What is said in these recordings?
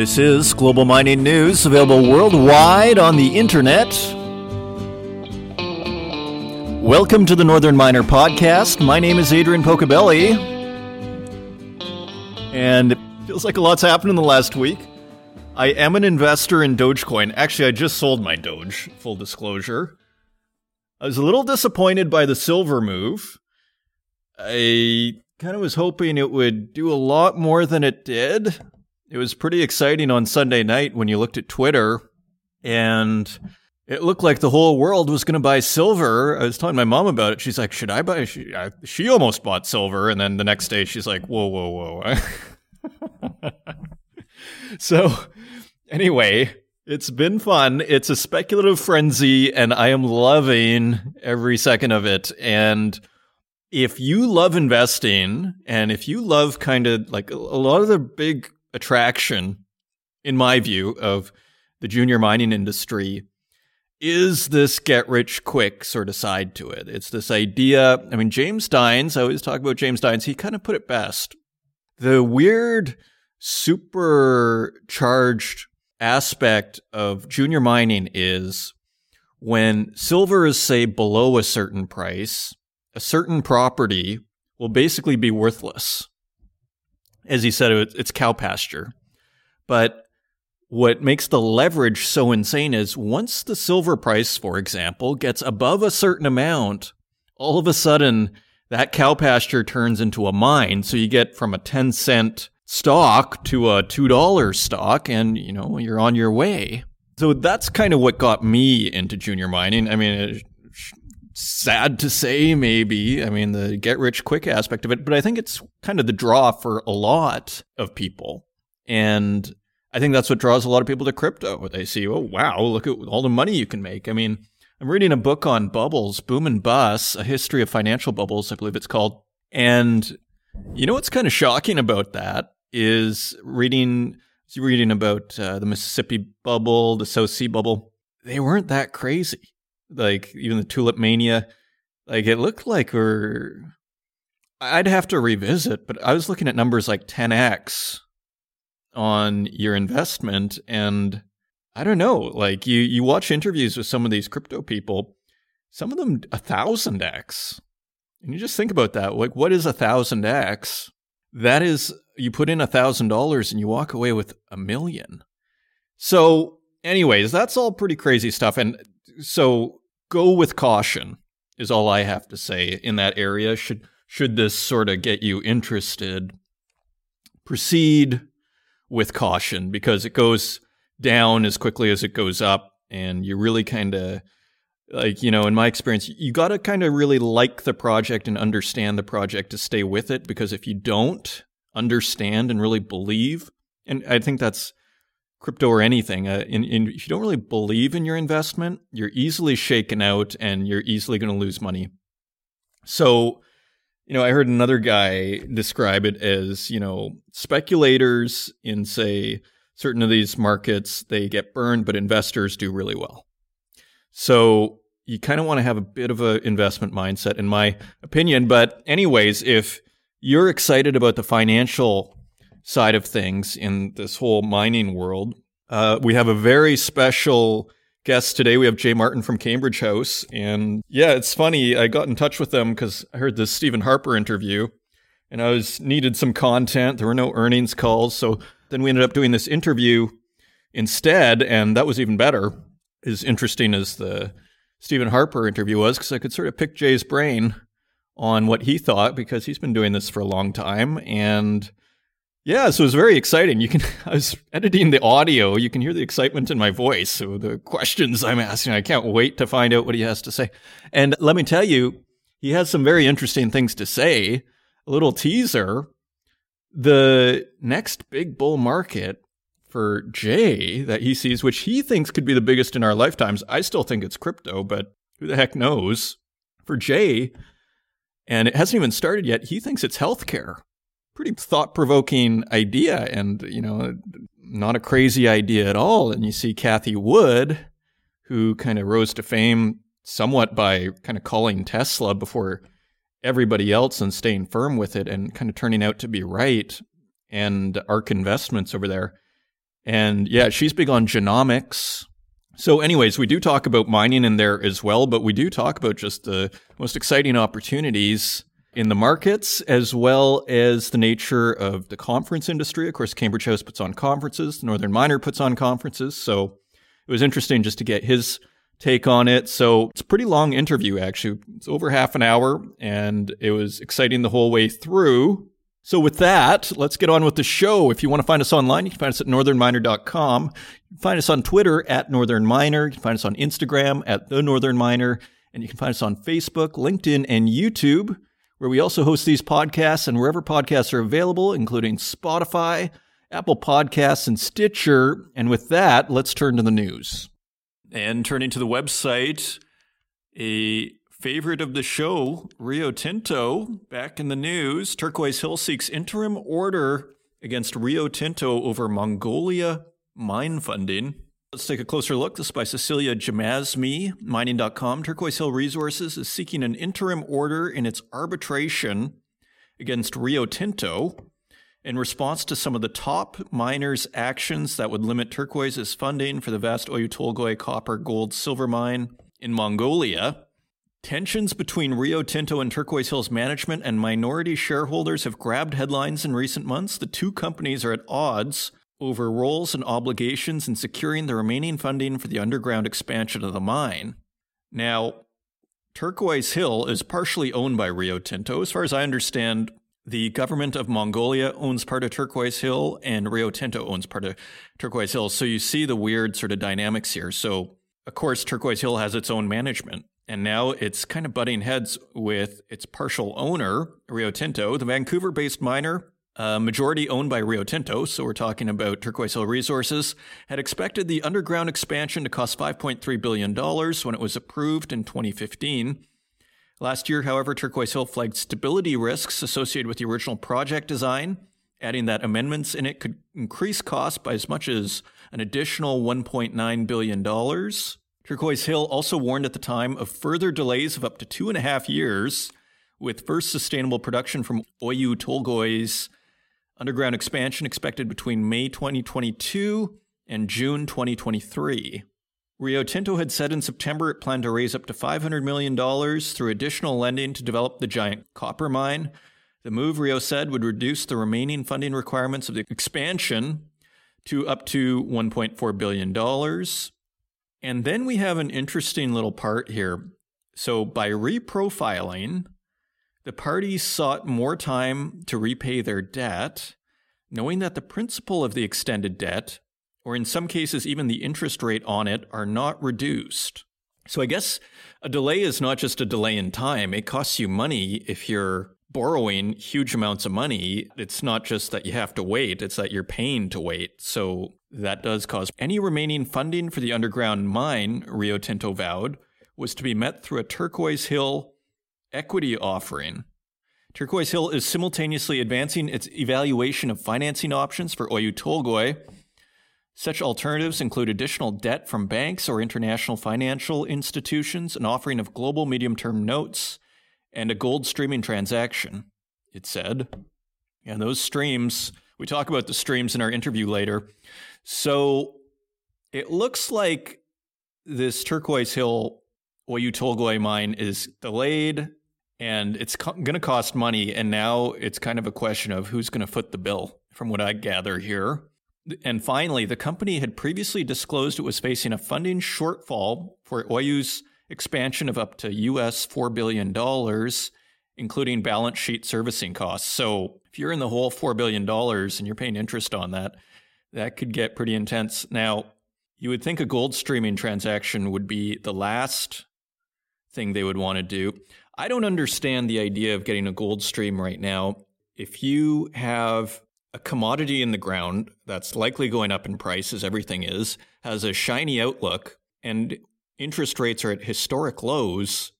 This is Global Mining News, available worldwide on the internet. Welcome to the Northern Miner Podcast. My name is Adrian Pocobelli. And it feels like a lot's happened in the last week. I am an investor in Dogecoin. Actually, I just sold my Doge, full disclosure. I was a little disappointed by the silver move. I kind of was hoping it would do a lot more than it did. It was pretty exciting on Sunday night when you looked at Twitter and it looked like the whole world was going to buy silver. I was telling my mom about it. She's like, "Should I buy?" She, I, she almost bought silver, and then the next day she's like, "Whoa, whoa, whoa!" so, anyway, it's been fun. It's a speculative frenzy, and I am loving every second of it. And if you love investing, and if you love kind of like a lot of the big attraction, in my view, of the junior mining industry is this get rich quick sort of side to it. It's this idea. I mean, James Dines, I always talk about James Dines, he kind of put it best. The weird, supercharged aspect of junior mining is when silver is, say, below a certain price, a certain property will basically be worthless as he said, it's cow pasture. But what makes the leverage so insane is once the silver price, for example, gets above a certain amount, all of a sudden that cow pasture turns into a mine. So you get from a 10 cent stock to a $2 stock and, you know, you're on your way. So that's kind of what got me into junior mining. I mean, sad to say, maybe. I mean, the get rich quick aspect of it, but I think it's kind of the draw for a lot of people. And I think that's what draws a lot of people to crypto. They see, oh, wow, look at all the money you can make. I mean, I'm reading a book on bubbles, Boom and Bust, a history of financial bubbles, I believe it's called. And you know what's kind of shocking about that is reading reading about uh, the Mississippi bubble, the South Sea bubble. They weren't that crazy like even the tulip mania like it looked like we're i'd have to revisit but i was looking at numbers like 10x on your investment and i don't know like you you watch interviews with some of these crypto people some of them a thousand x. And you just think about that like what is a thousand x? That is you put in a thousand dollars and you walk away with a million. So anyways that's all pretty crazy stuff and so go with caution is all I have to say in that area. Should should this sort of get you interested, proceed with caution because it goes down as quickly as it goes up, and you really kind of like you know in my experience you got to kind of really like the project and understand the project to stay with it because if you don't understand and really believe and i think that's crypto or anything, uh, in, in, if you don't really believe in your investment, you're easily shaken out and you're easily going to lose money. So, you know, I heard another guy describe it as, you know, speculators in, say, certain of these markets, they get burned, but investors do really well. So you kind of want to have a bit of an investment mindset, in my opinion. But, anyways, if you're excited about the financial side of things in this whole mining world. Uh, we have a very special guest today. We have Jay Martin from Cambridge House. And yeah, it's funny. I got in touch with them because I heard this Stephen Harper interview and I was needed some content. There were no earnings calls. So then we ended up doing this interview instead. And that was even better. As interesting as the Stephen Harper interview was, because I could sort of pick Jay's brain on what he thought because he's been doing this for a long time. And yeah, so it was very exciting. You can I was editing the audio. You can hear the excitement in my voice. So the questions I'm asking, I can't wait to find out what he has to say. And let me tell you, he has some very interesting things to say. A little teaser. The next big bull market for Jay that he sees, which he thinks could be the biggest in our lifetimes. I still think it's crypto, but who the heck knows? For Jay, and it hasn't even started yet, he thinks it's healthcare pretty thought provoking idea and, you know, not a crazy idea at all. And you see Cathie Wood, who kind of rose to fame somewhat by kind of calling Tesla before everybody else and staying firm with it and kind of turning out to be right. And ARK Investments over there. And yeah, she's big on genomics. So, anyways, we do talk about mining in there as well, but we do talk about just the most exciting opportunities in the markets as well as the nature of the conference industry. Of course, Cambridge House puts on conferences, Northern Miner puts on conferences. So, it was interesting just to get his take on it. So, it's a pretty long interview, actually. It's over half an hour, and it was exciting the whole way through. So, with that, let's get on with the show. If you want to find us online, you can find us at northernminer.com. You can find us on Twitter at Northern Miner. You can find us on Instagram at The Northern Miner. And you can find us on Facebook, LinkedIn, and YouTube, where we also host these podcasts and wherever podcasts are available, including Spotify, Apple Podcasts, and Stitcher. And with that, let's turn to the news. And turning to the website, a Favorite of the show, Rio Tinto, back in the news. Turquoise Hill seeks interim order against Rio Tinto over Mongolia mine funding. Let's take a closer look. This is by Cecilia Jamasmie, mining.com. Turquoise Hill Resources is seeking an interim order in its arbitration against Rio Tinto in response to some of the top miners' actions that would limit Turquoise's funding for the vast Oyu Tolgoi copper gold silver mine in Mongolia. Tensions between Rio Tinto and Turquoise Hills management and minority shareholders have grabbed headlines in recent months. The two companies are at odds over roles and obligations in securing the remaining funding for the underground expansion of the mine. Now, Turquoise Hill is partially owned by Rio Tinto. As far as I understand, the government of Mongolia owns part of Turquoise Hill and Rio Tinto owns part of Turquoise Hill. So you see the weird sort of dynamics here. So, of course, Turquoise Hill has its own management and now it's kind of butting heads with its partial owner, Rio Tinto, the Vancouver based miner, uh, majority owned by Rio Tinto, so we're talking about Turquoise Hill Resources, had expected the underground expansion to cost $5.3 billion when it was approved in 2015. Last year, however, Turquoise Hill flagged stability risks associated with the original project design, adding that amendments in it could increase costs by as much as an additional $1.9 billion. Turquoise Hill also warned at the time of further delays of up to two and a half years, with first sustainable production from Oyu Tolgoi's underground expansion expected between May 2022 and June 2023. Rio Tinto had said in September it planned to raise up to $500 million through additional lending to develop the giant copper mine. The move, Rio said, would reduce the remaining funding requirements of the expansion to up to $1.4 billion. And then we have an interesting little part here. So by reprofiling, the parties sought more time to repay their debt, knowing that the principal of the extended debt, or in some cases even the interest rate on it, are not reduced. So I guess a delay is not just a delay in time, it costs you money if you're borrowing huge amounts of money. It's not just that you have to wait, it's that you're paying to wait. So that does cause any remaining funding for the underground mine, Rio Tinto vowed, was to be met through a Turquoise Hill equity offering. Turquoise Hill is simultaneously advancing its evaluation of financing options for Oyu Tolgoi. Such alternatives include additional debt from banks or international financial institutions, an offering of global medium term notes, and a gold streaming transaction, it said. And those streams, we talk about the streams in our interview later, so it looks like this Turquoise Hill Oyu Tolgoi mine is delayed and it's co- going to cost money. And now it's kind of a question of who's going to foot the bill, from what I gather here. And finally, the company had previously disclosed it was facing a funding shortfall for Oyu's expansion of up to US $4 billion, including balance sheet servicing costs. So if you're in the whole $4 billion and you're paying interest on that, that could get pretty intense. Now, you would think a gold streaming transaction would be the last thing they would want to do. I don't understand the idea of getting a gold stream right now. If you have a commodity in the ground that's likely going up in price, as everything is, has a shiny outlook, and interest rates are at historic lows,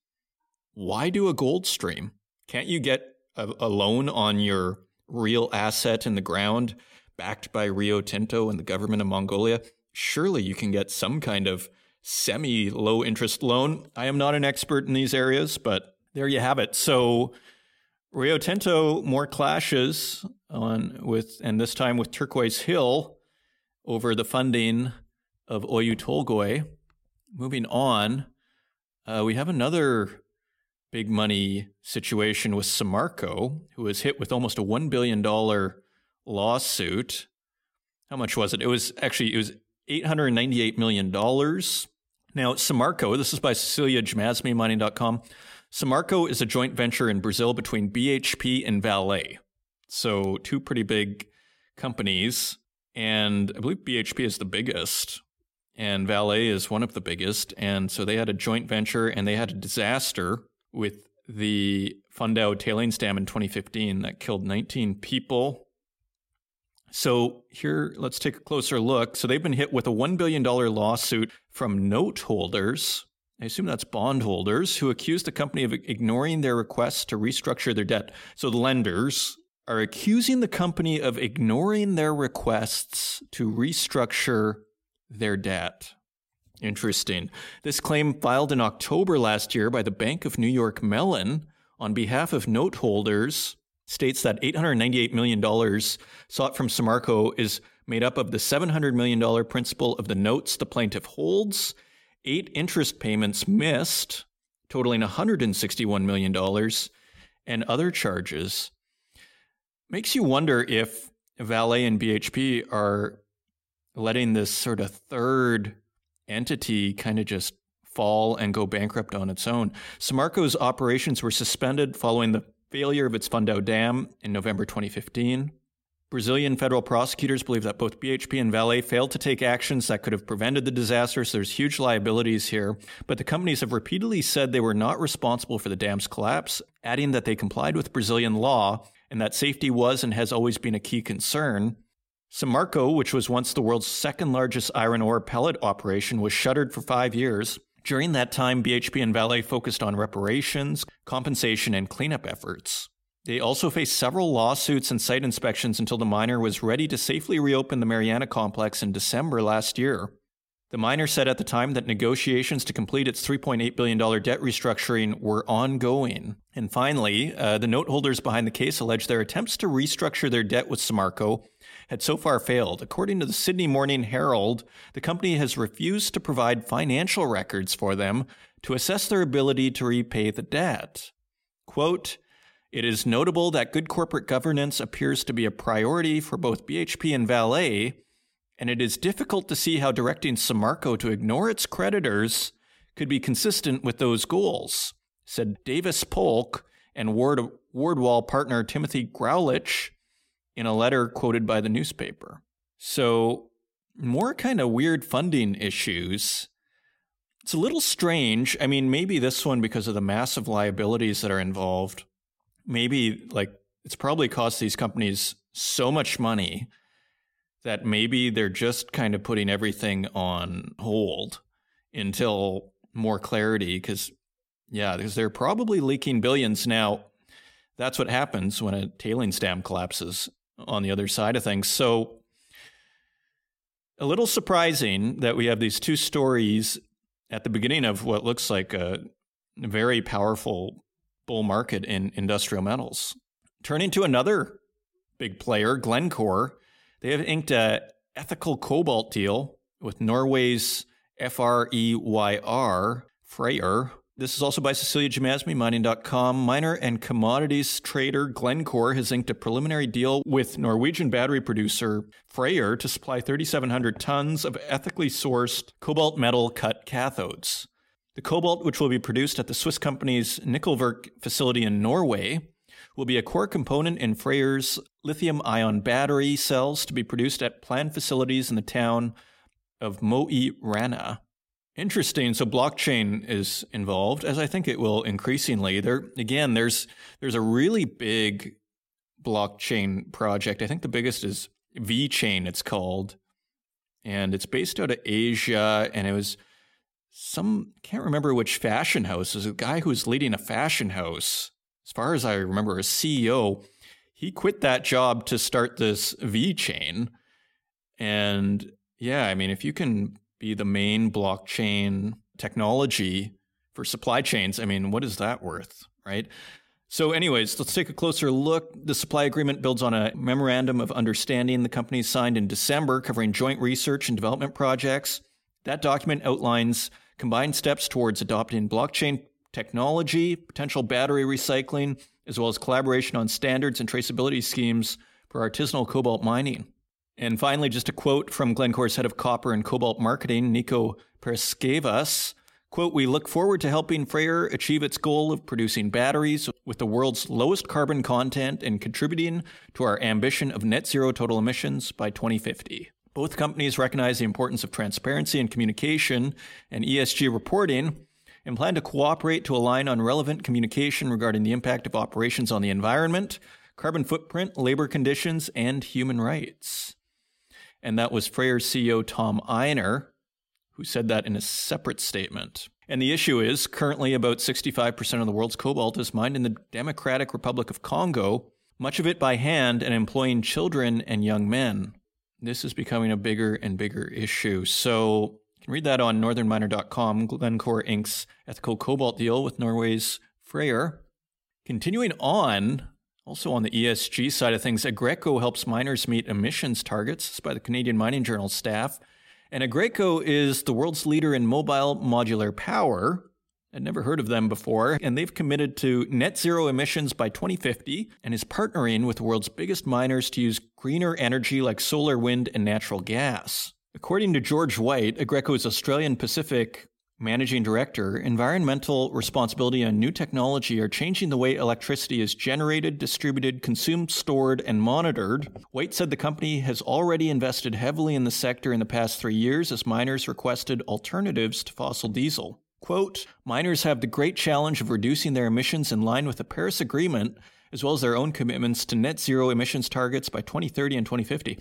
why do a gold stream? Can't you get a, a loan on your real asset in the ground backed by Rio Tinto and the government of Mongolia, surely you can get some kind of semi low interest loan. I am not an expert in these areas, but there you have it. So Rio Tinto more clashes on with and this time with Turquoise Hill over the funding of Oyu Tolgoi. Moving on, uh, we have another big money situation with Samarco, who was hit with almost a $1 billion lawsuit. How much was it? It was actually, it was $898 million. Now, Samarco, this is by Cecilia Jamasmie, mining.com. Samarco is a joint venture in Brazil between BHP and Vale. So, two pretty big companies. And I believe BHP is the biggest, and Vale is one of the biggest. And so they had a joint venture and they had a disaster with the Fundão tailings dam in 2015 that killed 19 people. So here, let's take a closer look. So they've been hit with a $1 billion lawsuit from note holders. I assume that's bondholders who accused the company of ignoring their requests to restructure their debt. So the lenders are accusing the company of ignoring their requests to restructure their debt. Interesting. This claim filed in October last year by the Bank of New York Mellon on behalf of note holders states that $898 million sought from Samarco is made up of the $700 million principal of the notes the plaintiff holds, eight interest payments missed, totaling $161 million, and other charges. Makes you wonder if Vale and BHP are letting this sort of third entity kind of just fall and go bankrupt on its own. Samarco's operations were suspended following the failure of its Fundão Dam in November 2015. Brazilian federal prosecutors believe that both BHP and Vale failed to take actions that could have prevented the disaster, so there's huge liabilities here. But the companies have repeatedly said they were not responsible for the dam's collapse, adding that they complied with Brazilian law and that safety was and has always been a key concern. Samarco, which was once the world's second largest iron ore pellet operation, was shuttered for five years. During that time, BHP and Vale focused on reparations, compensation, and cleanup efforts. They also faced several lawsuits and site inspections until the miner was ready to safely reopen the Mariana complex in December last year. The miner said at the time that negotiations to complete its $3.8 billion debt restructuring were ongoing. And finally, uh, the note holders behind the case alleged their attempts to restructure their debt with Samarco had so far failed. According to the Sydney Morning Herald, the company has refused to provide financial records for them to assess their ability to repay the debt. Quote, it is notable that good corporate governance appears to be a priority for both BHP and Vale, and it is difficult to see how directing Samarco to ignore its creditors could be consistent with those goals, said Davis Polk and Ward, Wardwell partner Timothy Graulich in a letter quoted by the newspaper. So, more kind of weird funding issues. It's a little strange. I mean, maybe this one because of the massive liabilities that are involved. Maybe like it's probably cost these companies so much money that maybe they're just kind of putting everything on hold until more clarity because yeah because they're probably leaking billions now that's what happens when a tailing dam collapses on the other side of things. So, a little surprising that we have these two stories at the beginning of what looks like a very powerful bull market in industrial metals. Turning to another big player, Glencore, they have inked a ethical cobalt deal with Norway's FREYR, Freyr, this is also by Cecilia Jamasmie, mining.com. Miner and commodities trader Glencore has inked a preliminary deal with Norwegian battery producer Freyr to supply 3,700 tons of ethically sourced cobalt metal cut cathodes. The cobalt, which will be produced at the Swiss company's Nikkelverk facility in Norway, will be a core component in Freyr's lithium ion battery cells to be produced at planned facilities in the town of Mo i Rana. Interesting. So blockchain is involved, as I think it will increasingly. There again, there's there's a really big blockchain project. I think the biggest is VeChain. It's called, and it's based out of Asia. And it was some can't remember which fashion house. There's a guy who's leading a fashion house. As far as I remember, a CEO. He quit that job to start this VeChain. and yeah, I mean, if you can be the main blockchain technology for supply chains, I mean, what is that worth, right? So, anyways, let's take a closer look. The supply agreement builds on a memorandum of understanding the companies signed in December covering joint research and development projects. That document outlines combined steps towards adopting blockchain technology, potential battery recycling, as well as collaboration on standards and traceability schemes for artisanal cobalt mining. And finally, just a quote from Glencore's head of copper and cobalt marketing, Nico Paraskevas. Quote, we look forward to helping Freyr achieve its goal of producing batteries with the world's lowest carbon content and contributing to our ambition of net zero total emissions by 2050. Both companies recognize the importance of transparency and communication and ESG reporting and plan to cooperate to align on relevant communication regarding the impact of operations on the environment, carbon footprint, labor conditions, and human rights. And that was Freyr CEO Tom Einar who said that in a separate statement. And the issue is currently about 65% of the world's cobalt is mined in the Democratic Republic of Congo, much of it by hand and employing children and young men. This is becoming a bigger and bigger issue. So you can read that on northernminer.com, Glencore Inc.'s ethical cobalt deal with Norway's Freyr. Continuing on, also on the ESG side of things, Aggreko helps miners meet emissions targets by the Canadian Mining Journal staff. And Aggreko is the world's leader in mobile modular power. I'd never heard of them before, and they've committed to net zero emissions by 2050 and is partnering with the world's biggest miners to use greener energy like solar, wind, and natural gas. According to George White, Aggreko's Australian Pacific managing director, environmental responsibility and new technology are changing the way electricity is generated, distributed, consumed, stored, and monitored. White said the company has already invested heavily in the sector in the past three years as miners requested alternatives to fossil diesel. Quote, miners have the great challenge of reducing their emissions in line with the Paris Agreement, as well as their own commitments to net zero emissions targets by 2030 and 2050.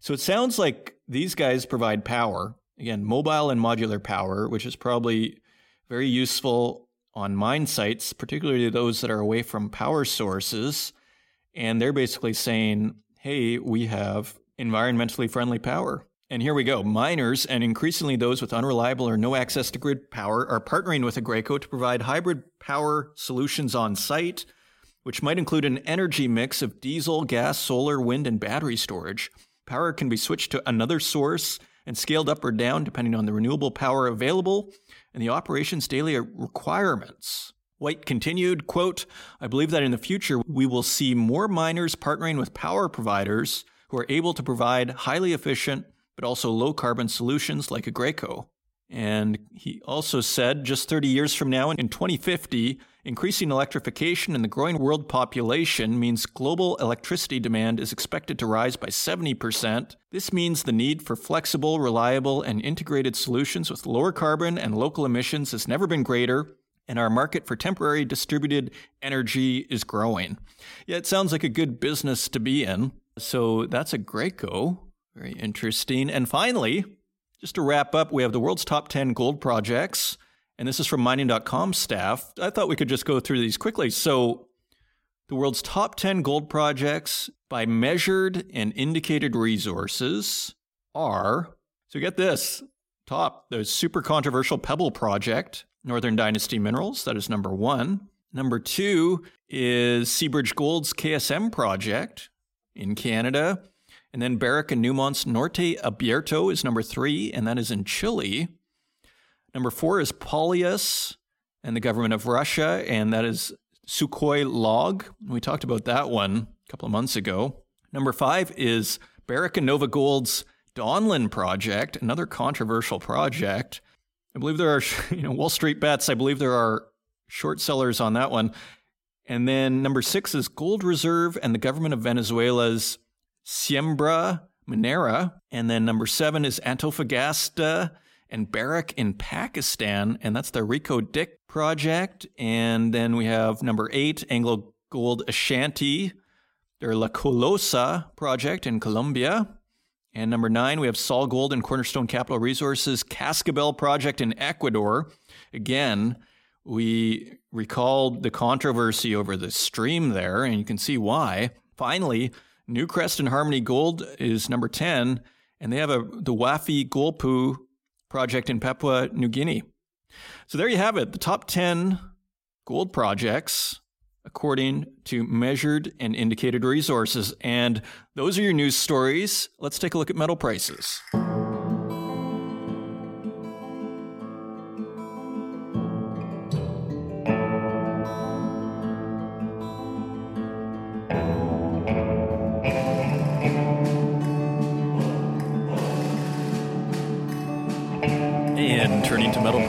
So it sounds like these guys provide power Again, mobile and modular power, which is probably very useful on mine sites, particularly those that are away from power sources. And they're basically saying, hey, we have environmentally friendly power. And here we go. Miners and increasingly those with unreliable or no access to grid power are partnering with Aggreko to provide hybrid power solutions on site, which might include an energy mix of diesel, gas, solar, wind, and battery storage. Power can be switched to another source and scaled up or down depending on the renewable power available and the operation's daily requirements. White continued, quote, I believe that in the future we will see more miners partnering with power providers who are able to provide highly efficient but also low carbon solutions like Aggreko. And he also said just 30 years from now, in 2050, increasing electrification in the growing world population means global electricity demand is expected to rise by 70%. This means the need for flexible, reliable, and integrated solutions with lower carbon and local emissions has never been greater. And our market for temporary distributed energy is growing. Yeah, it sounds like a good business to be in. So that's Aggreko. Very interesting. And finally, just to wrap up, we have the world's top 10 gold projects, and this is from mining.com staff. I thought we could just go through these quickly. So, the world's top 10 gold projects by measured and indicated resources are so get this top, the super controversial Pebble project, Northern Dynasty Minerals, that is number one. Number two is Seabridge Gold's KSM project in Canada. And then Barrick and Newmont's Norte Abierto is number three, and that is in Chile. Number four is Polyus and the government of Russia, and that is Sukhoi Log. We talked about that one a couple of months ago. Number five is Barrick and NovaGold's Donlin project, another controversial project. I believe there are, you know, Wall Street bets. I believe there are short sellers on that one. And then number six is Gold Reserve and the government of Venezuela's Siembra Minera. And then number seven is Antofagasta and Barrick in Pakistan. And that's the Reko Diq project. And then we have number eight, Anglo Gold Ashanti, their La Colosa project in Colombia. And number nine, we have SolGold and Cornerstone Capital Resources Cascabel project in Ecuador. Again, we recalled the controversy over the stream there, and you can see why. Finally, Newcrest and Harmony Gold is number 10, and they have a the Wafi-Golpu project in Papua New Guinea. So there you have it, the top 10 gold projects, according to measured and indicated resources. And those are your news stories. Let's take a look at metal prices.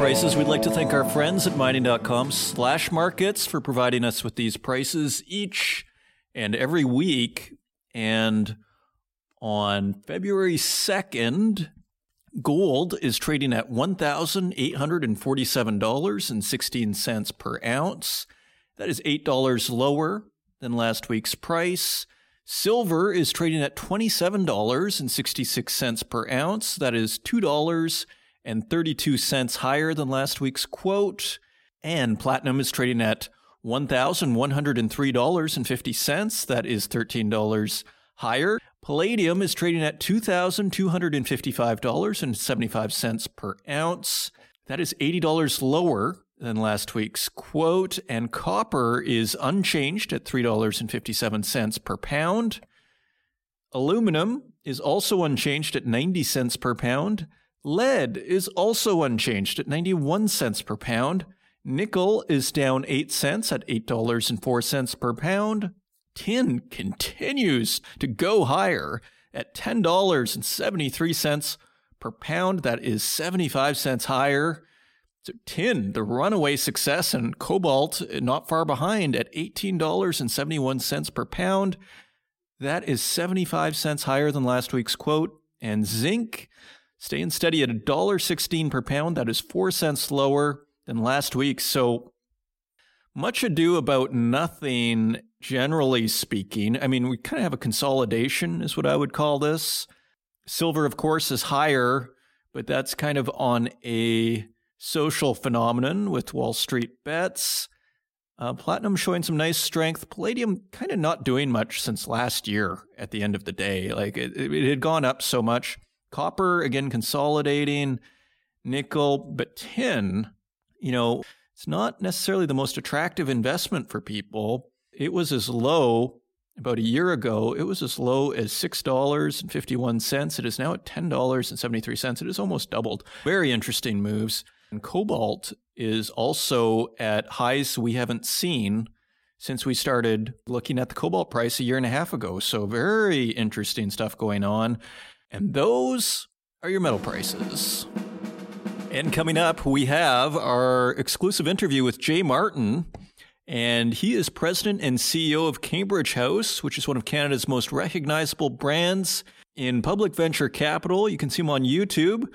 Prices, we'd like to thank our friends at mining.com slash markets for providing us with these prices each and every week. And on February 2nd, gold is trading at $1,847.16 per ounce. That is $8 lower than last week's price. Silver is trading at $27.66 per ounce. That is $2 and 32 cents higher than last week's quote. And platinum is trading at $1,103.50. That is $13 higher. Palladium is trading at $2,255.75 per ounce. That is $80 lower than last week's quote. And copper is unchanged at $3.57 per pound. Aluminum is also unchanged at 90 cents per pound. Lead is also unchanged at 91 cents per pound. Nickel is down 8 cents at $8.04 per pound. Tin continues to go higher at $10.73 per pound. That is 75 cents higher. So tin, the runaway success, and cobalt not far behind at $18.71 per pound. That is 75 cents higher than last week's quote. And zinc, staying steady at $1.16 per pound. That is 4 cents lower than last week. So much ado about nothing, generally speaking. I mean, we kind of have a consolidation, is what I would call this. Silver, of course, is higher, but that's kind of on a social phenomenon with Wall Street bets. Uh, platinum showing some nice strength. Palladium kind of not doing much since last year at the end of the day. Like it, it had gone up so much. Copper, again, consolidating, nickel, but tin, you know, it's not necessarily the most attractive investment for people. It was as low about a year ago, it was as low as $6.51. It is now at $10.73. It has almost doubled. Very interesting moves. And cobalt is also at highs we haven't seen since we started looking at the cobalt price a year and a half ago. So very interesting stuff going on. And those are your metal prices. And coming up, we have our exclusive interview with Jay Martin. And he is president and CEO of Cambridge House, which is one of Canada's most recognizable brands in public venture capital. You can see him on YouTube.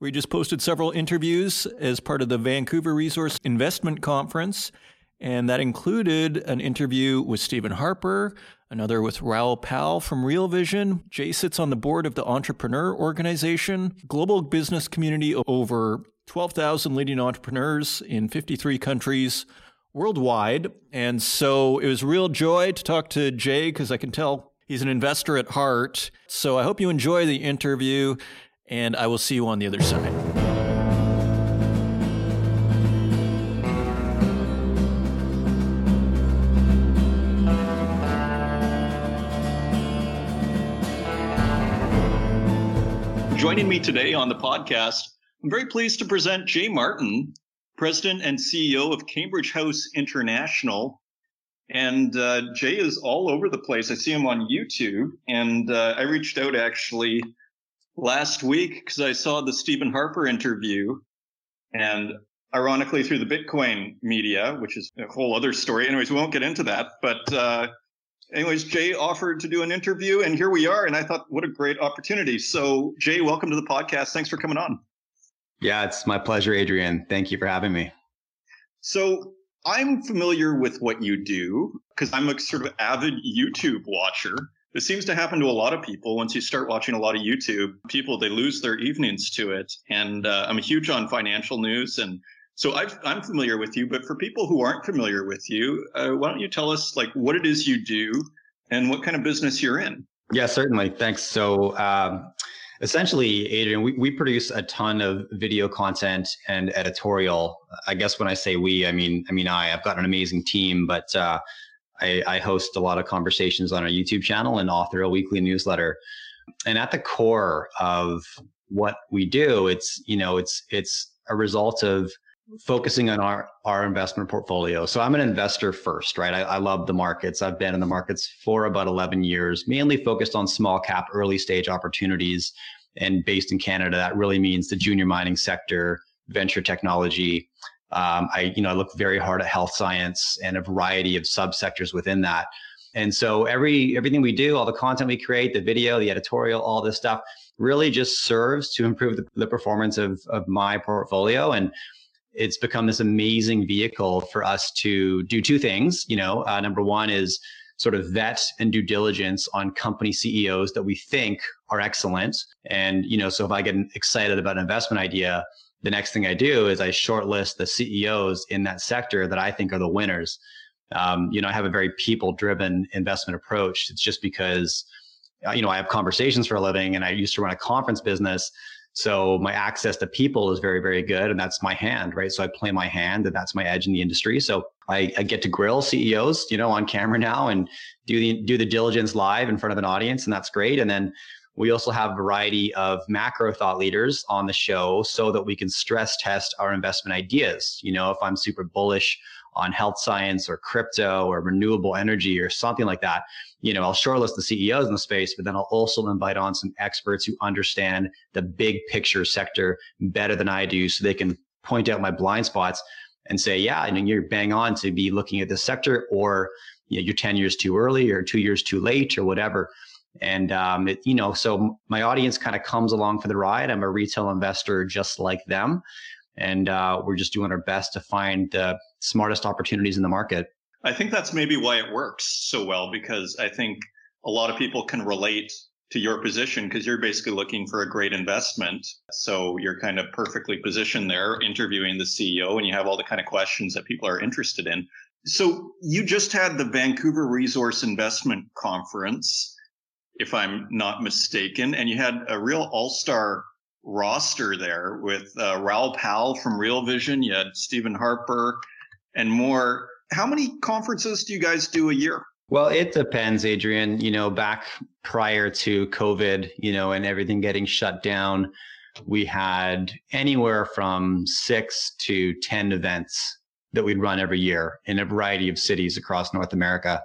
We just posted several interviews as part of the Vancouver Resource Investment Conference. And that included an interview with Stephen Harper, another with Raoul Pal from Real Vision. Jay sits on the board of the Entrepreneur Organization, global business community of over 12,000 leading entrepreneurs in 53 countries worldwide. And so it was real joy to talk to Jay because I can tell he's an investor at heart. So I hope you enjoy the interview and I will see you on the other side. Joining me today on the podcast, I'm very pleased to present Jay Martin, President and CEO of Cambridge House International. And uh, Jay is all over the place. I see him on YouTube. And uh, I reached out actually last week because I saw the Stephen Harper interview. And ironically, through the Bitcoin media, which is a whole other story. Anyways, we won't get into that. But uh, anyways, Jay offered to do an interview, and here we are. And I thought, what a great opportunity. So, Jay, welcome to the podcast. Thanks for coming on. Yeah, it's my pleasure, Adrian. Thank you for having me. So, I'm familiar with what you do because I'm a sort of avid YouTube watcher. It seems to happen to a lot of people. Once you start watching a lot of YouTube, people they lose their evenings to it. And uh, I'm huge on financial news and so i am familiar with you, but for people who aren't familiar with you, uh, why don't you tell us like what it is you do and what kind of business you're in? Yeah, certainly. Thanks. So um, essentially, Adrian, we, we produce a ton of video content and editorial. I guess when I say we, I mean I mean I. I've got an amazing team, but uh, I, I host a lot of conversations on our YouTube channel and author a weekly newsletter. And at the core of what we do, it's you know it's it's a result of focusing on our our investment portfolio. So I'm an investor first, right? I, I, love the markets. I've been in the markets for about 11 years, mainly focused on small cap, early stage opportunities, and based in Canada. That really means the junior mining sector, venture technology. Um, I you know I look very hard at health science and a variety of subsectors within that. And so every everything we do, all the content we create, the video, the editorial, all this stuff really just serves to improve the, the performance of of my portfolio and it's become this amazing vehicle for us to do two things. You know, uh, number one is sort of vet and due diligence on company CEOs that we think are excellent. And, you know, so if I get excited about an investment idea, the next thing I do is I shortlist the CEOs in that sector that I think are the winners. Um, you know, I have a very people driven investment approach. It's just because, uh, you know, I have conversations for a living and I used to run a conference business. So my access to people is very, very good. And that's my hand, right? So I play my hand and that's my edge in the industry. So I, I, get to grill CEOs, you know, on camera now and do the, do the diligence live in front of an audience. And that's great. And then we also have a variety of macro thought leaders on the show so that we can stress test our investment ideas. You know, if I'm super bullish on health science or crypto or renewable energy or something like that, you know, I'll shortlist the CEOs in the space, but then I'll also invite on some experts who understand the big picture sector better than I do so they can point out my blind spots and say, yeah, I mean, you're bang on to be looking at this sector or you know, you're 10 years too early or two years too late or whatever. And, um, it, you know, so my audience kind of comes along for the ride. I'm a retail investor just like them. And uh, we're just doing our best to find the smartest opportunities in the market. I think that's maybe why it works so well because I think a lot of people can relate to your position because you're basically looking for a great investment. So you're kind of perfectly positioned there interviewing the CEO and you have all the kind of questions that people are interested in. So you just had the Vancouver Resource Investment Conference, if I'm not mistaken, and you had a real all-star roster there with uh, Raoul Pal from Real Vision, you had Stephen Harper and more how many conferences do you guys do a year? Well, it depends, Adrian. You know, back prior to COVID, you know, and everything getting shut down, we had anywhere from six to 10 events that we'd run every year in a variety of cities across North America.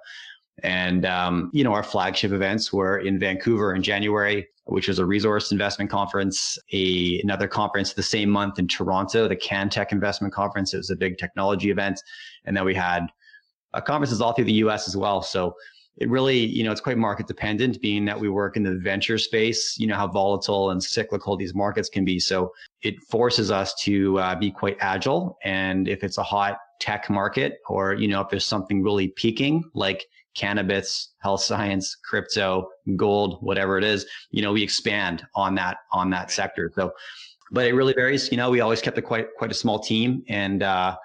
And, um, you know, our flagship events were in Vancouver in January, which was a resource investment conference, a, another conference the same month in Toronto, the CanTech Investment Conference. It was a big technology event. And then we had uh, conferences all through the US as well. So it really, you know, it's quite market dependent, being that we work in the venture space, you know, how volatile and cyclical these markets can be. So it forces us to uh, be quite agile. And if it's a hot tech market or, you know, if there's something really peaking, like cannabis, health science, crypto, gold, whatever it is, you know, we expand on that, on that sector. So, but it really varies. You know, we always kept a quite, quite a small team and, uh,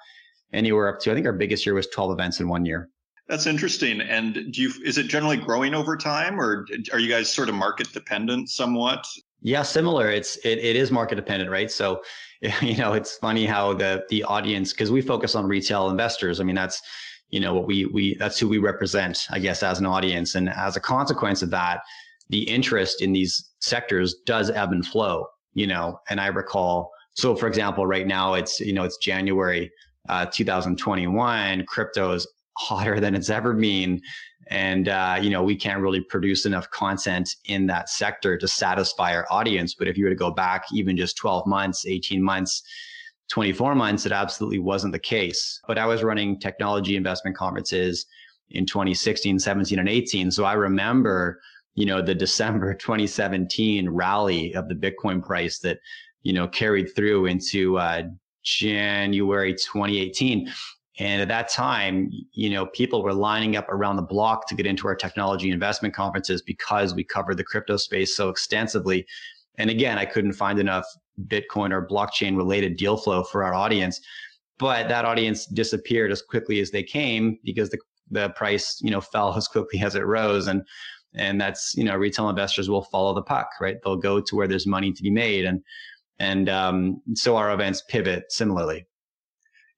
anywhere up to, I think our biggest year was 12 events in one year. That's interesting. And do you, is it generally growing over time or are you guys sort of market dependent somewhat? Yeah, similar. It's, it, it is market dependent, right? So, you know, it's funny how the, the audience, cause we focus on retail investors. I mean, that's, you know what we we that's who we represent i guess as an audience. And as a consequence of that the interest in these sectors does ebb and flow you know. And i recall so for example right now it's you know it's january uh, 2021 crypto is hotter than it's ever been. And uh, you know we can't really produce enough content in that sector to satisfy our audience. But if you were to go back even just 12 months 18 months 24 months, it absolutely wasn't the case. But I was running technology investment conferences in 2016, 17, and 18. So I remember, you know, the December 2017 rally of the Bitcoin price that, you know, carried through into uh, January 2018. And at that time, you know, people were lining up around the block to get into our technology investment conferences because we covered the crypto space so extensively. And again, I couldn't find enough Bitcoin or blockchain related deal flow for our audience. But that audience disappeared as quickly as they came because the, the price, you know, fell as quickly as it rose. And, and that's, you know, retail investors will follow the puck, right? They'll go to where there's money to be made. And, and um, so our events pivot similarly.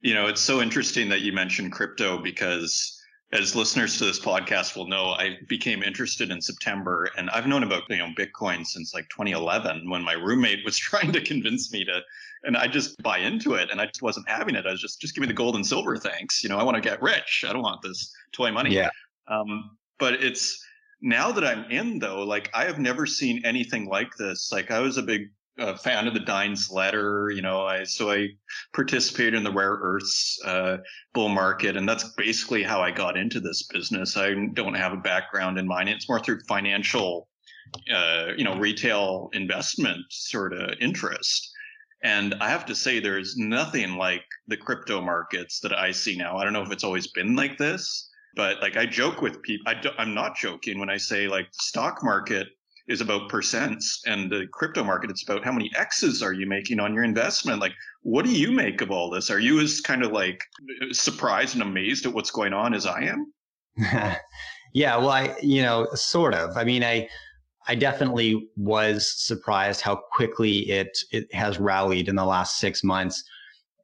You know, it's so interesting that you mentioned crypto because as listeners to this podcast will know, I became interested in September and I've known about, you know, Bitcoin since like 2011 when my roommate was trying to convince me to, and I just buy into it and I just wasn't having it. I was just, just give me the gold and silver. Thanks. You know, I want to get rich. I don't want this toy money. Yeah. Um, but it's now that I'm in though, like I have never seen anything like this. Like I was a big a fan of the Dines letter. You know, I so I participated in the rare earths uh, bull market, and that's basically how I got into this business. I don't have a background in mining; it's more through financial, uh, you know, retail investment sort of interest. And I have to say, there's nothing like the crypto markets that I see now. I don't know if it's always been like this, but like I joke with people. I I'm not joking when I say like stock market is about percents and the crypto market it's about how many x's are you making on your investment? Like what do you make of all this? Are you as kind of like uh, surprised and amazed at what's going on as i am? Yeah well i you know sort of. I mean i i definitely was surprised how quickly it it has rallied in the last six months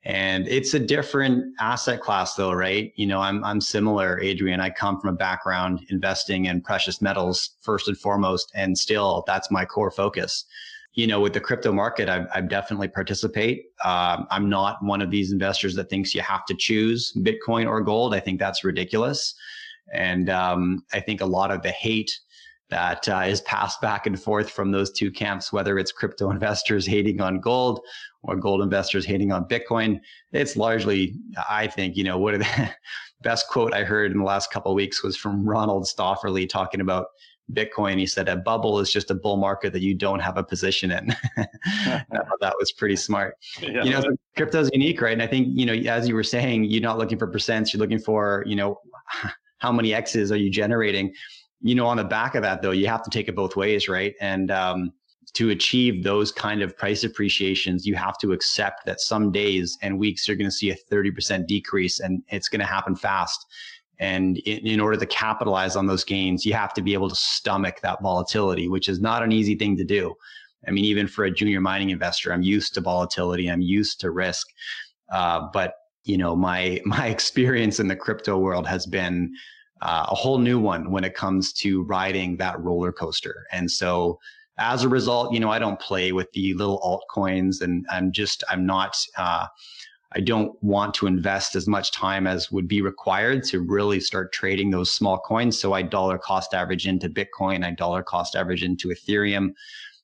and it's a different asset class though, right? You know, I'm, I'm similar, Adrian. I come from a background investing in precious metals first and foremost, and still that's my core focus. You know, with the crypto market, I, I definitely participate. Um, I'm not one of these investors that thinks you have to choose Bitcoin or gold. I think that's ridiculous. And um, I think a lot of the hate that uh, is passed back and forth from those two camps, whether it's crypto investors hating on gold or gold investors hating on Bitcoin. It's largely, I think, you know, what the best quote I heard in the last couple of weeks was from Ronald Stöferle talking about Bitcoin. He said a bubble is just a bull market that you don't have a position in. that was pretty smart. Yeah. You know, so crypto is unique, right? And I think, you know, as you were saying, you're not looking for percents, you're looking for, you know, how many X's are you generating? You know, on the back of that though, you have to take it both ways, right? And um, to achieve those kind of price appreciations, you have to accept that some days and weeks you're going to see a 30% decrease and it's going to happen fast. And in, in, order to capitalize on those gains, you have to be able to stomach that volatility, which is not an easy thing to do. I mean, even for a junior mining investor, I'm used to volatility. I'm used to risk. Uh, but you know, my my experience in the crypto world has been uh, a whole new one when it comes to riding that roller coaster. And so as a result, you know, I don't play with the little altcoins and I'm just, I'm not, uh, I don't want to invest as much time as would be required to really start trading those small coins. So I dollar cost average into Bitcoin, I dollar cost average into Ethereum.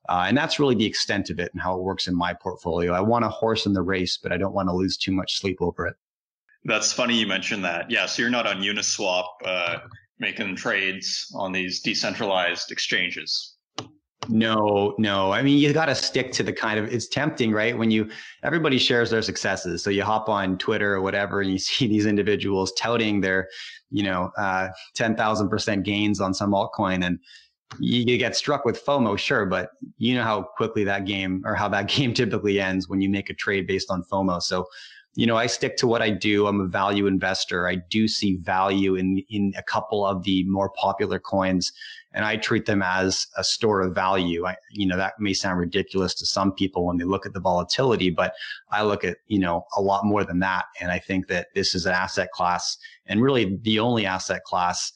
Uh, and that's really the extent of it and how it works in my portfolio. I want a horse in the race, but I don't want to lose too much sleep over it. That's funny you mentioned that. Yeah, so you're not on Uniswap uh, making trades on these decentralized exchanges. No, no. I mean, you got to stick to the kind of, it's tempting, right? When you, everybody shares their successes. So you hop on Twitter or whatever and you see these individuals touting their, you know, uh, 10,000% gains on some altcoin and you, you get struck with FOMO, sure. But you know how quickly that game or how that game typically ends when you make a trade based on FOMO. So, you know, I stick to what I do. I'm a value investor. I do see value in, in a couple of the more popular coins and I treat them as a store of value. I, you know, that may sound ridiculous to some people when they look at the volatility, but I look at, you know, a lot more than that. And I think that this is an asset class and really the only asset class,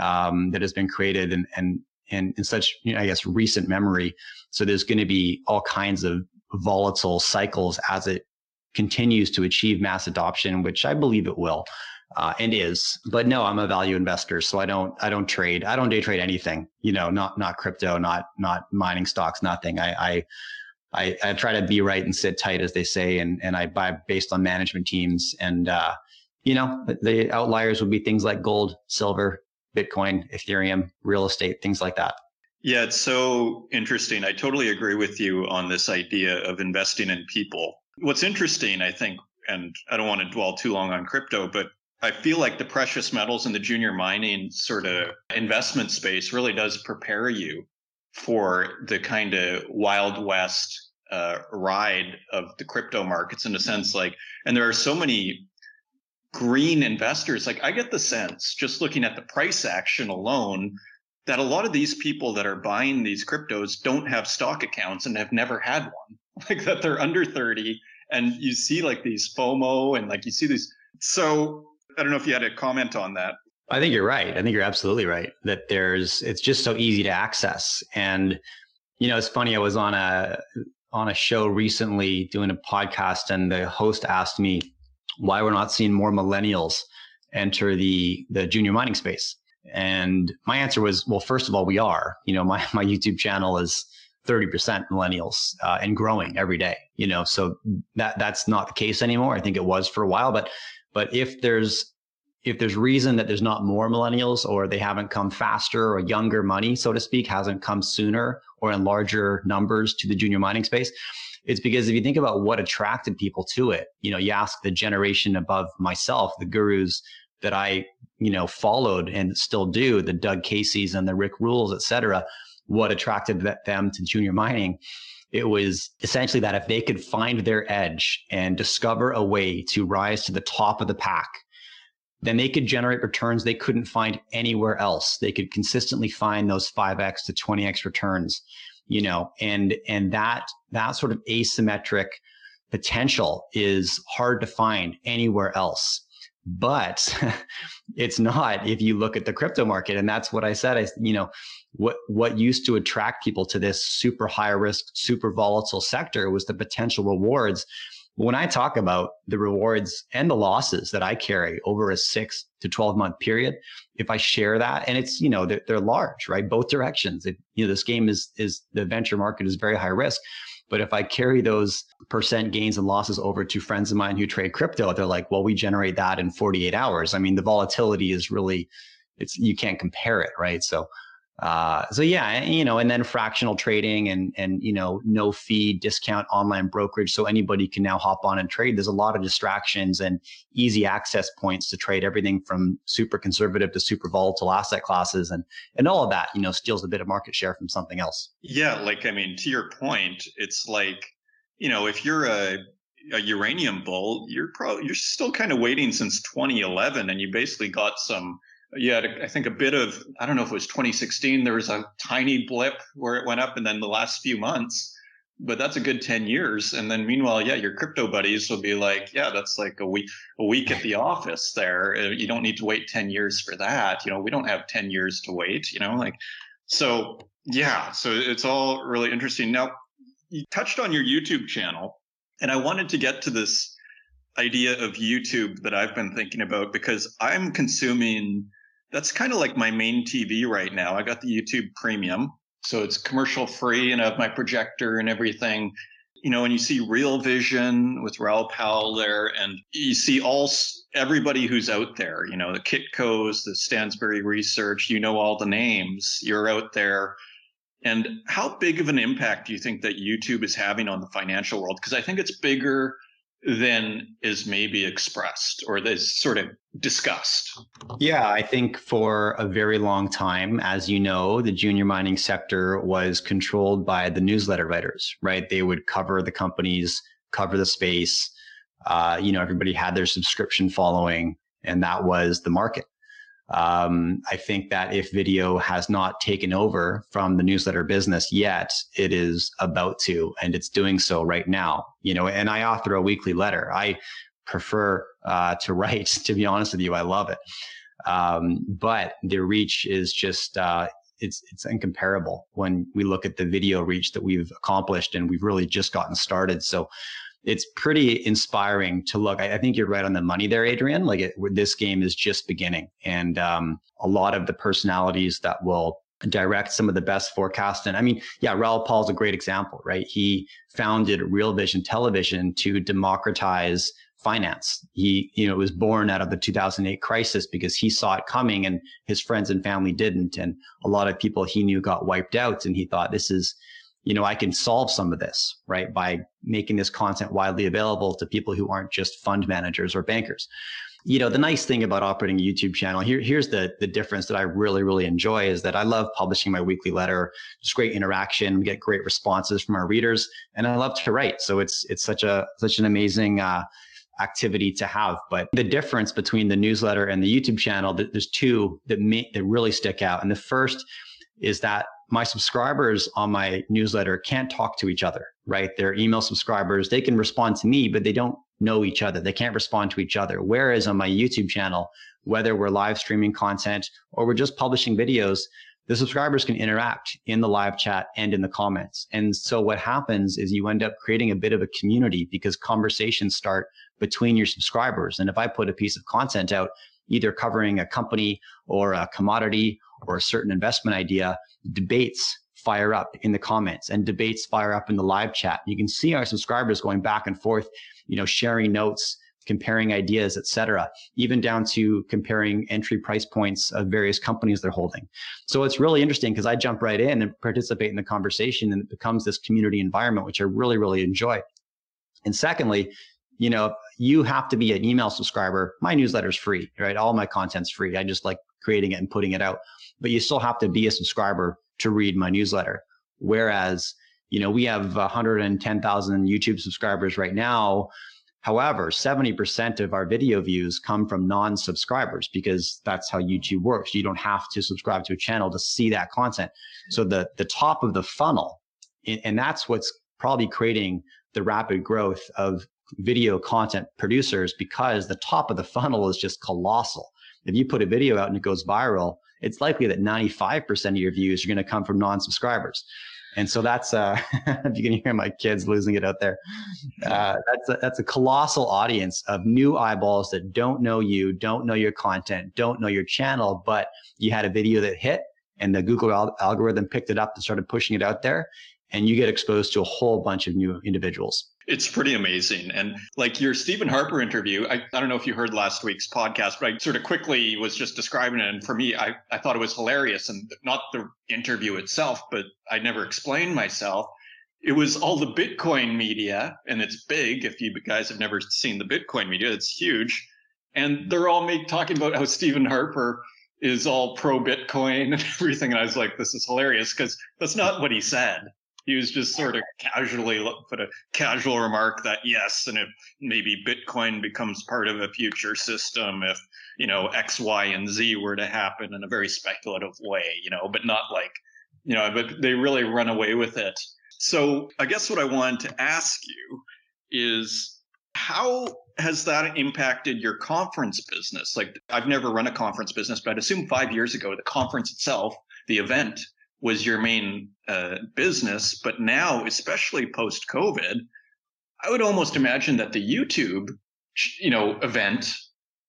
um, that has been created and, and, and in such, you know, I guess, recent memory. So there's going to be all kinds of volatile cycles as it continues to achieve mass adoption, which I believe it will uh, and is. But no, I'm a value investor, so I don't I don't trade. I don't day trade anything. You know, not not crypto, not not mining stocks, nothing. I I I, I try to be right and sit tight, as they say, and and I buy based on management teams. And uh, you know, the outliers would be things like gold, silver, Bitcoin, Ethereum, real estate, things like that. Yeah, it's so interesting. I totally agree with you on this idea of investing in people. What's interesting, I think, and I don't want to dwell too long on crypto, but I feel like the precious metals and the junior mining sort of investment space really does prepare you for the kind of wild west uh, ride of the crypto markets in a sense like and there are so many green investors. Like i get the sense just looking at the price action alone that a lot of these people that are buying these cryptos don't have stock accounts and have never had one. Like that they're under 30 and you see like these fomo and like you see these so I don't know if you had a comment on that. I think you're right. I think you're absolutely right that there's it's just so easy to access. And you know, it's funny. I was on a on a show recently doing a podcast, and the host asked me why we're not seeing more millennials enter the the junior mining space. And my answer was, well, first of all, we are. You know, my my YouTube channel is 30% millennials uh, and growing every day. You know, so that that's not the case anymore. I think it was for a while, but but if there's if there's reason that there's not more millennials or they haven't come faster or younger money, so to speak, hasn't come sooner or in larger numbers to the junior mining space, it's because if you think about what attracted people to it, you know, you ask the generation above myself, the gurus that I, you know, followed and still do, the Doug Casey's and the Rick Rules, et cetera, what attracted them to junior mining. It was essentially that if they could find their edge and discover a way to rise to the top of the pack, then they could generate returns they couldn't find anywhere else. They could consistently find those 5x to 20x returns, you know, and and that that sort of asymmetric potential is hard to find anywhere else. But it's not if you look at the crypto market. And that's what I said. I, you know, what what used to attract people to this super high risk, super volatile sector was the potential rewards when I talk about the rewards and the losses that I carry over a six to 12 month period, if I share that and it's, you know, they're, they're large, right? Both directions. It, you know, this game is, is the venture market is very high risk. But if I carry those percent gains and losses over to friends of mine who trade crypto, they're like, well, we generate that in 48 hours. I mean, the volatility is really, it's, you can't compare it, right? So uh, so yeah, you know, and then fractional trading and and you know no fee discount online brokerage, so anybody can now hop on and trade. There's a lot of distractions and easy access points to trade everything from super conservative to super volatile asset classes, and and all of that, you know, steals a bit of market share from something else. Yeah, like I mean, to your point, it's like you know, if you're a a uranium bull, you're probably you're still kind of waiting since 2011, and you basically got some yeah, I think a bit of, I don't know if it was 2016, there was a tiny blip where it went up and then the last few months, but that's a good 10 years. And then meanwhile, yeah, your crypto buddies will be like, yeah, that's like a week, a week at the office there. Uh, you don't need to wait 10 years for that. You know, we don't have 10 years to wait, you know, like, so yeah, so it's all really interesting. Now you touched on your YouTube channel and I wanted to get to this idea of YouTube that I've been thinking about because I'm consuming that's kind of like my main TV right now. I got the YouTube premium. So it's commercial free and I have my projector and everything. You know, and you see Real Vision with Raoul Pal there, and you see all everybody who's out there. You know, the Kitcos, the Stansberry Research. You know all the names. You're out there, and how big of an impact do you think that YouTube is having on the financial world? Because I think it's bigger than is maybe expressed or is sort of discussed? Yeah, I think for a very long time, as you know, the junior mining sector was controlled by the newsletter writers, right? They would cover the companies, cover the space. Uh, you know, everybody had their subscription following, and that was the market. Um, I think that if video has not taken over from the newsletter business yet, it is about to, and it's doing so right now. You know, and I author a weekly letter. I prefer uh, to write. To be honest with you, I love it. Um, but the reach is just uh, it's it's incomparable when we look at the video reach that we've accomplished, and we've really just gotten started. So it's pretty inspiring to look. I, I, think you're right on the money there, Adrian. Like it, this game is just beginning, and um, a lot of the personalities that will direct some of the best forecasting. I mean, yeah, Raoul Pal's a great example, right? He founded Real Vision Television to democratize finance. He, you know, was born out of the 2008 crisis because he saw it coming and his friends and family didn't. And a lot of people he knew got wiped out. And he thought this is, you know, I can solve some of this, right? By making this content widely available to people who aren't just fund managers or bankers. You know, the nice thing about operating a YouTube channel, here, here's the, the difference that I really, really enjoy is that I love publishing my weekly letter. It's great interaction. We get great responses from our readers and I love to write. So it's, it's such a, such an amazing, uh, activity to have. But the difference between the newsletter and the YouTube channel, there's two that may, that really stick out. And the first is that my subscribers on my newsletter can't talk to each other right? They're email subscribers. They can respond to me, but they don't know each other. They can't respond to each other. Whereas on my YouTube channel, whether we're live streaming content or we're just publishing videos, the subscribers can interact in the live chat and in the comments. And so what happens is you end up creating a bit of a community because conversations start between your subscribers. And if I put a piece of content out, either covering a company or a commodity or a certain investment idea, debates fire up in the comments and debates fire up in the live chat. You can see our subscribers going back and forth, you know, sharing notes, comparing ideas, etc., even down to comparing entry price points of various companies they're holding. So it's really interesting because I jump right in and participate in the conversation and it becomes this community environment, which I really, really enjoy. And secondly, you know, you have to be an email subscriber. My newsletter is free, right? All my content's free. I just like creating it and putting it out, but you still have to be a subscriber to read my newsletter. Whereas, you know, we have 110,000 YouTube subscribers right now. However, 70% of our video views come from non subscribers because that's how YouTube works. You don't have to subscribe to a channel to see that content. So the, the top of the funnel, and that's what's probably creating the rapid growth of video content producers because the top of the funnel is just colossal. If you put a video out and it goes viral, it's likely that 95% of your views are going to come from non-subscribers. And so that's, uh, if you can hear my kids losing it out there, uh, that's, a, that's a colossal audience of new eyeballs that don't know you, don't know your content, don't know your channel, but you had a video that hit and the Google al- algorithm picked it up and started pushing it out there. And you get exposed to a whole bunch of new individuals. It's pretty amazing. And like your Stephen Harper interview, I, I don't know if you heard last week's podcast, but I sort of quickly was just describing it. And for me, I, I thought it was hilarious and not the interview itself, but I never explained myself. It was all the Bitcoin media, and it's big. If you guys have never seen the Bitcoin media, it's huge. And they're all make, talking about how Stephen Harper is all pro Bitcoin and everything. And I was like, this is hilarious because that's not what he said he was just sort of casually put a casual remark that yes, and if maybe Bitcoin becomes part of a future system, if you know X, Y, and Z were to happen in a very speculative way, you know, but not like you know, but they really run away with it. So I guess what I wanted to ask you is how has that impacted your conference business? Like I've never run a conference business, but I'd assume five years ago the conference itself, the event was your main uh, business. But now, especially post COVID, I would almost imagine that the YouTube, you know, event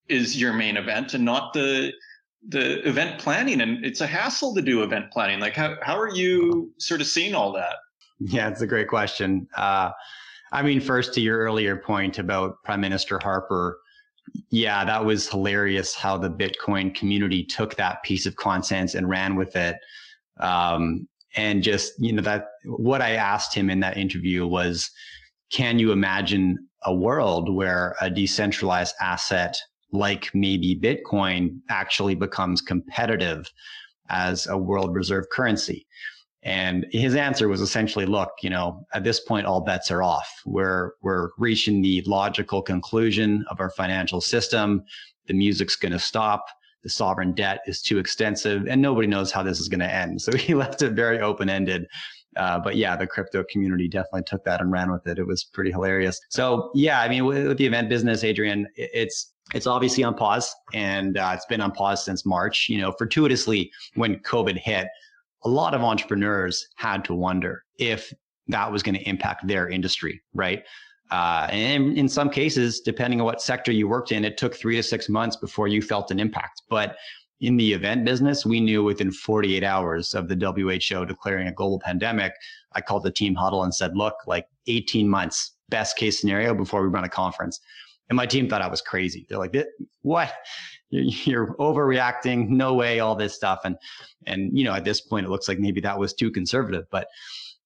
is your main event and not the the event planning. And it's a hassle to do event planning. Like, how how are you sort of seeing all that? Yeah, it's a great question. Uh, I mean, first to your earlier point about Prime Minister Harper. Yeah, that was hilarious how the Bitcoin community took that piece of content and ran with it. Um, and just, you know, that what I asked him in that interview was, can you imagine a world where a decentralized asset like maybe Bitcoin actually becomes competitive as a world reserve currency? And his answer was essentially, look, you know, at this point, all bets are off. We're, we're reaching the logical conclusion of our financial system. The music's going to stop the sovereign debt is too extensive and nobody knows how this is going to end. So he left it very open ended. Uh, but yeah, the crypto community definitely took that and ran with it. It was pretty hilarious. So yeah, I mean, with, with the event business, Adrian, it's it's obviously on pause, and uh, it's been on pause since March. You know, fortuitously, when COVID hit, a lot of entrepreneurs had to wonder if that was going to impact their industry, right? Uh, and in some cases, depending on what sector you worked in, it took three to six months before you felt an impact. But in the event business, we knew within 48 hours of the WHO declaring a global pandemic. I called the team huddle and said, look, like 18 months, best case scenario before we run a conference. And my team thought I was crazy. They're like, what? You're overreacting. No way, all this stuff. And, and, you know, at this point, it looks like maybe that was too conservative, but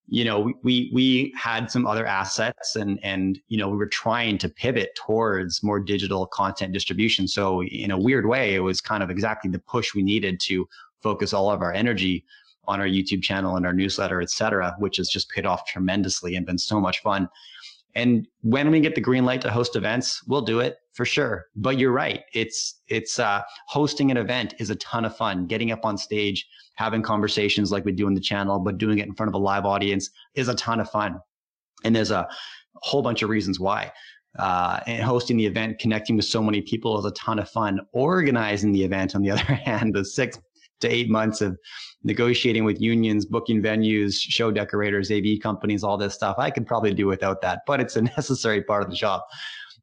you know, we, we had some other assets and, and, you know, we were trying to pivot towards more digital content distribution. So in a weird way, it was kind of exactly the push we needed to focus all of our energy on our YouTube channel and our newsletter, et cetera, which has just paid off tremendously and been so much fun. And when we get the green light to host events, we'll do it for sure. But you're right. It's, it's, uh, hosting an event is a ton of fun. Getting up on stage, having conversations like we do in the channel, but doing it in front of a live audience is a ton of fun. And there's a whole bunch of reasons why. Uh, and hosting the event, connecting with so many people is a ton of fun. Organizing the event, on the other hand, the six to eight months of negotiating with unions, booking venues, show decorators, AV companies, all this stuff, I could probably do without that, but it's a necessary part of the job.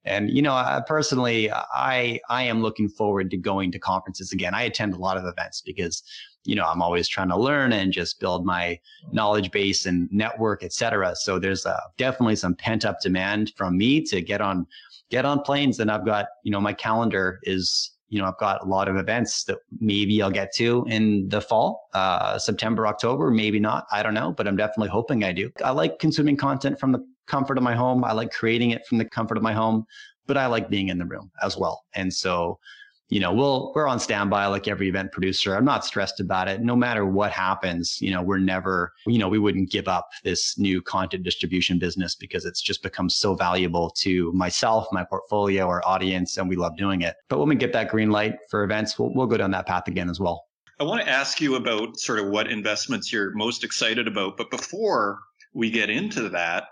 And you know, I, personally, I I am looking forward to going to conferences again. I attend a lot of events because you know I'm always trying to learn and just build my knowledge base and network, etc. So there's uh, definitely some pent up demand from me to get on get on planes. And I've got you know my calendar is you know I've got a lot of events that maybe I'll get to in the fall, uh, September, October, maybe not. I don't know, but I'm definitely hoping I do. I like consuming content from the comfort of my home. I like creating it from the comfort of my home, but I like being in the room as well. And so, you know, we'll, we're on standby like every event producer. I'm not stressed about it. No matter what happens, you know, we're never, you know, we wouldn't give up this new content distribution business because it's just become so valuable to myself, my portfolio, our audience, and we love doing it. But when we get that green light for events, we'll, we'll go down that path again as well. I want to ask you about sort of what investments you're most excited about. But before we get into that,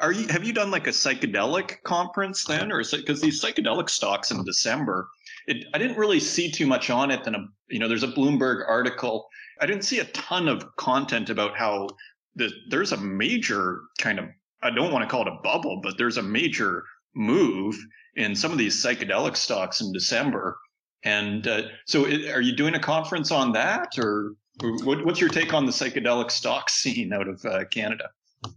are you have you done like a psychedelic conference then or is it because these psychedelic stocks in december it, i didn't really see too much on it and a, you know there's a bloomberg article. I didn't see a ton of content about how the, there's a major kind of i don't want to call it a bubble but there's a major move in some of these psychedelic stocks in december. And uh, so it, are you doing a conference on that or, or what, what's your take on the psychedelic stock scene out of uh, canada?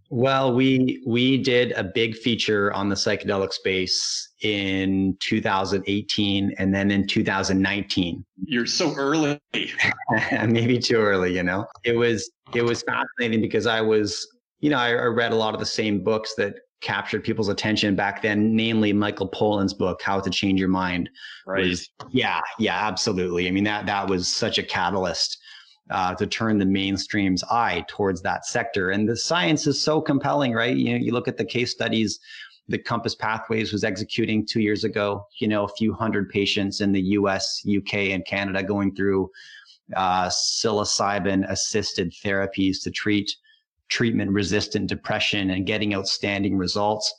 Well, we we did a big feature on the psychedelic space in 2018 and then in 2019. You're so early. Maybe too early, you know. It was it was fascinating because I was, you know, I, I read a lot of the same books that captured people's attention back then, namely Michael Pollan's book, How to Change Your Mind. Right. Was, yeah, yeah, absolutely. I mean, that that was such a catalyst uh, to turn the mainstream's eye towards that sector. And the science is so compelling, right? You know, you look at the case studies that Compass Pathways was executing two years ago. You know, a few hundred patients in the U.S., U.K., and Canada going through uh, psilocybin-assisted therapies to treat treatment-resistant depression and getting outstanding results.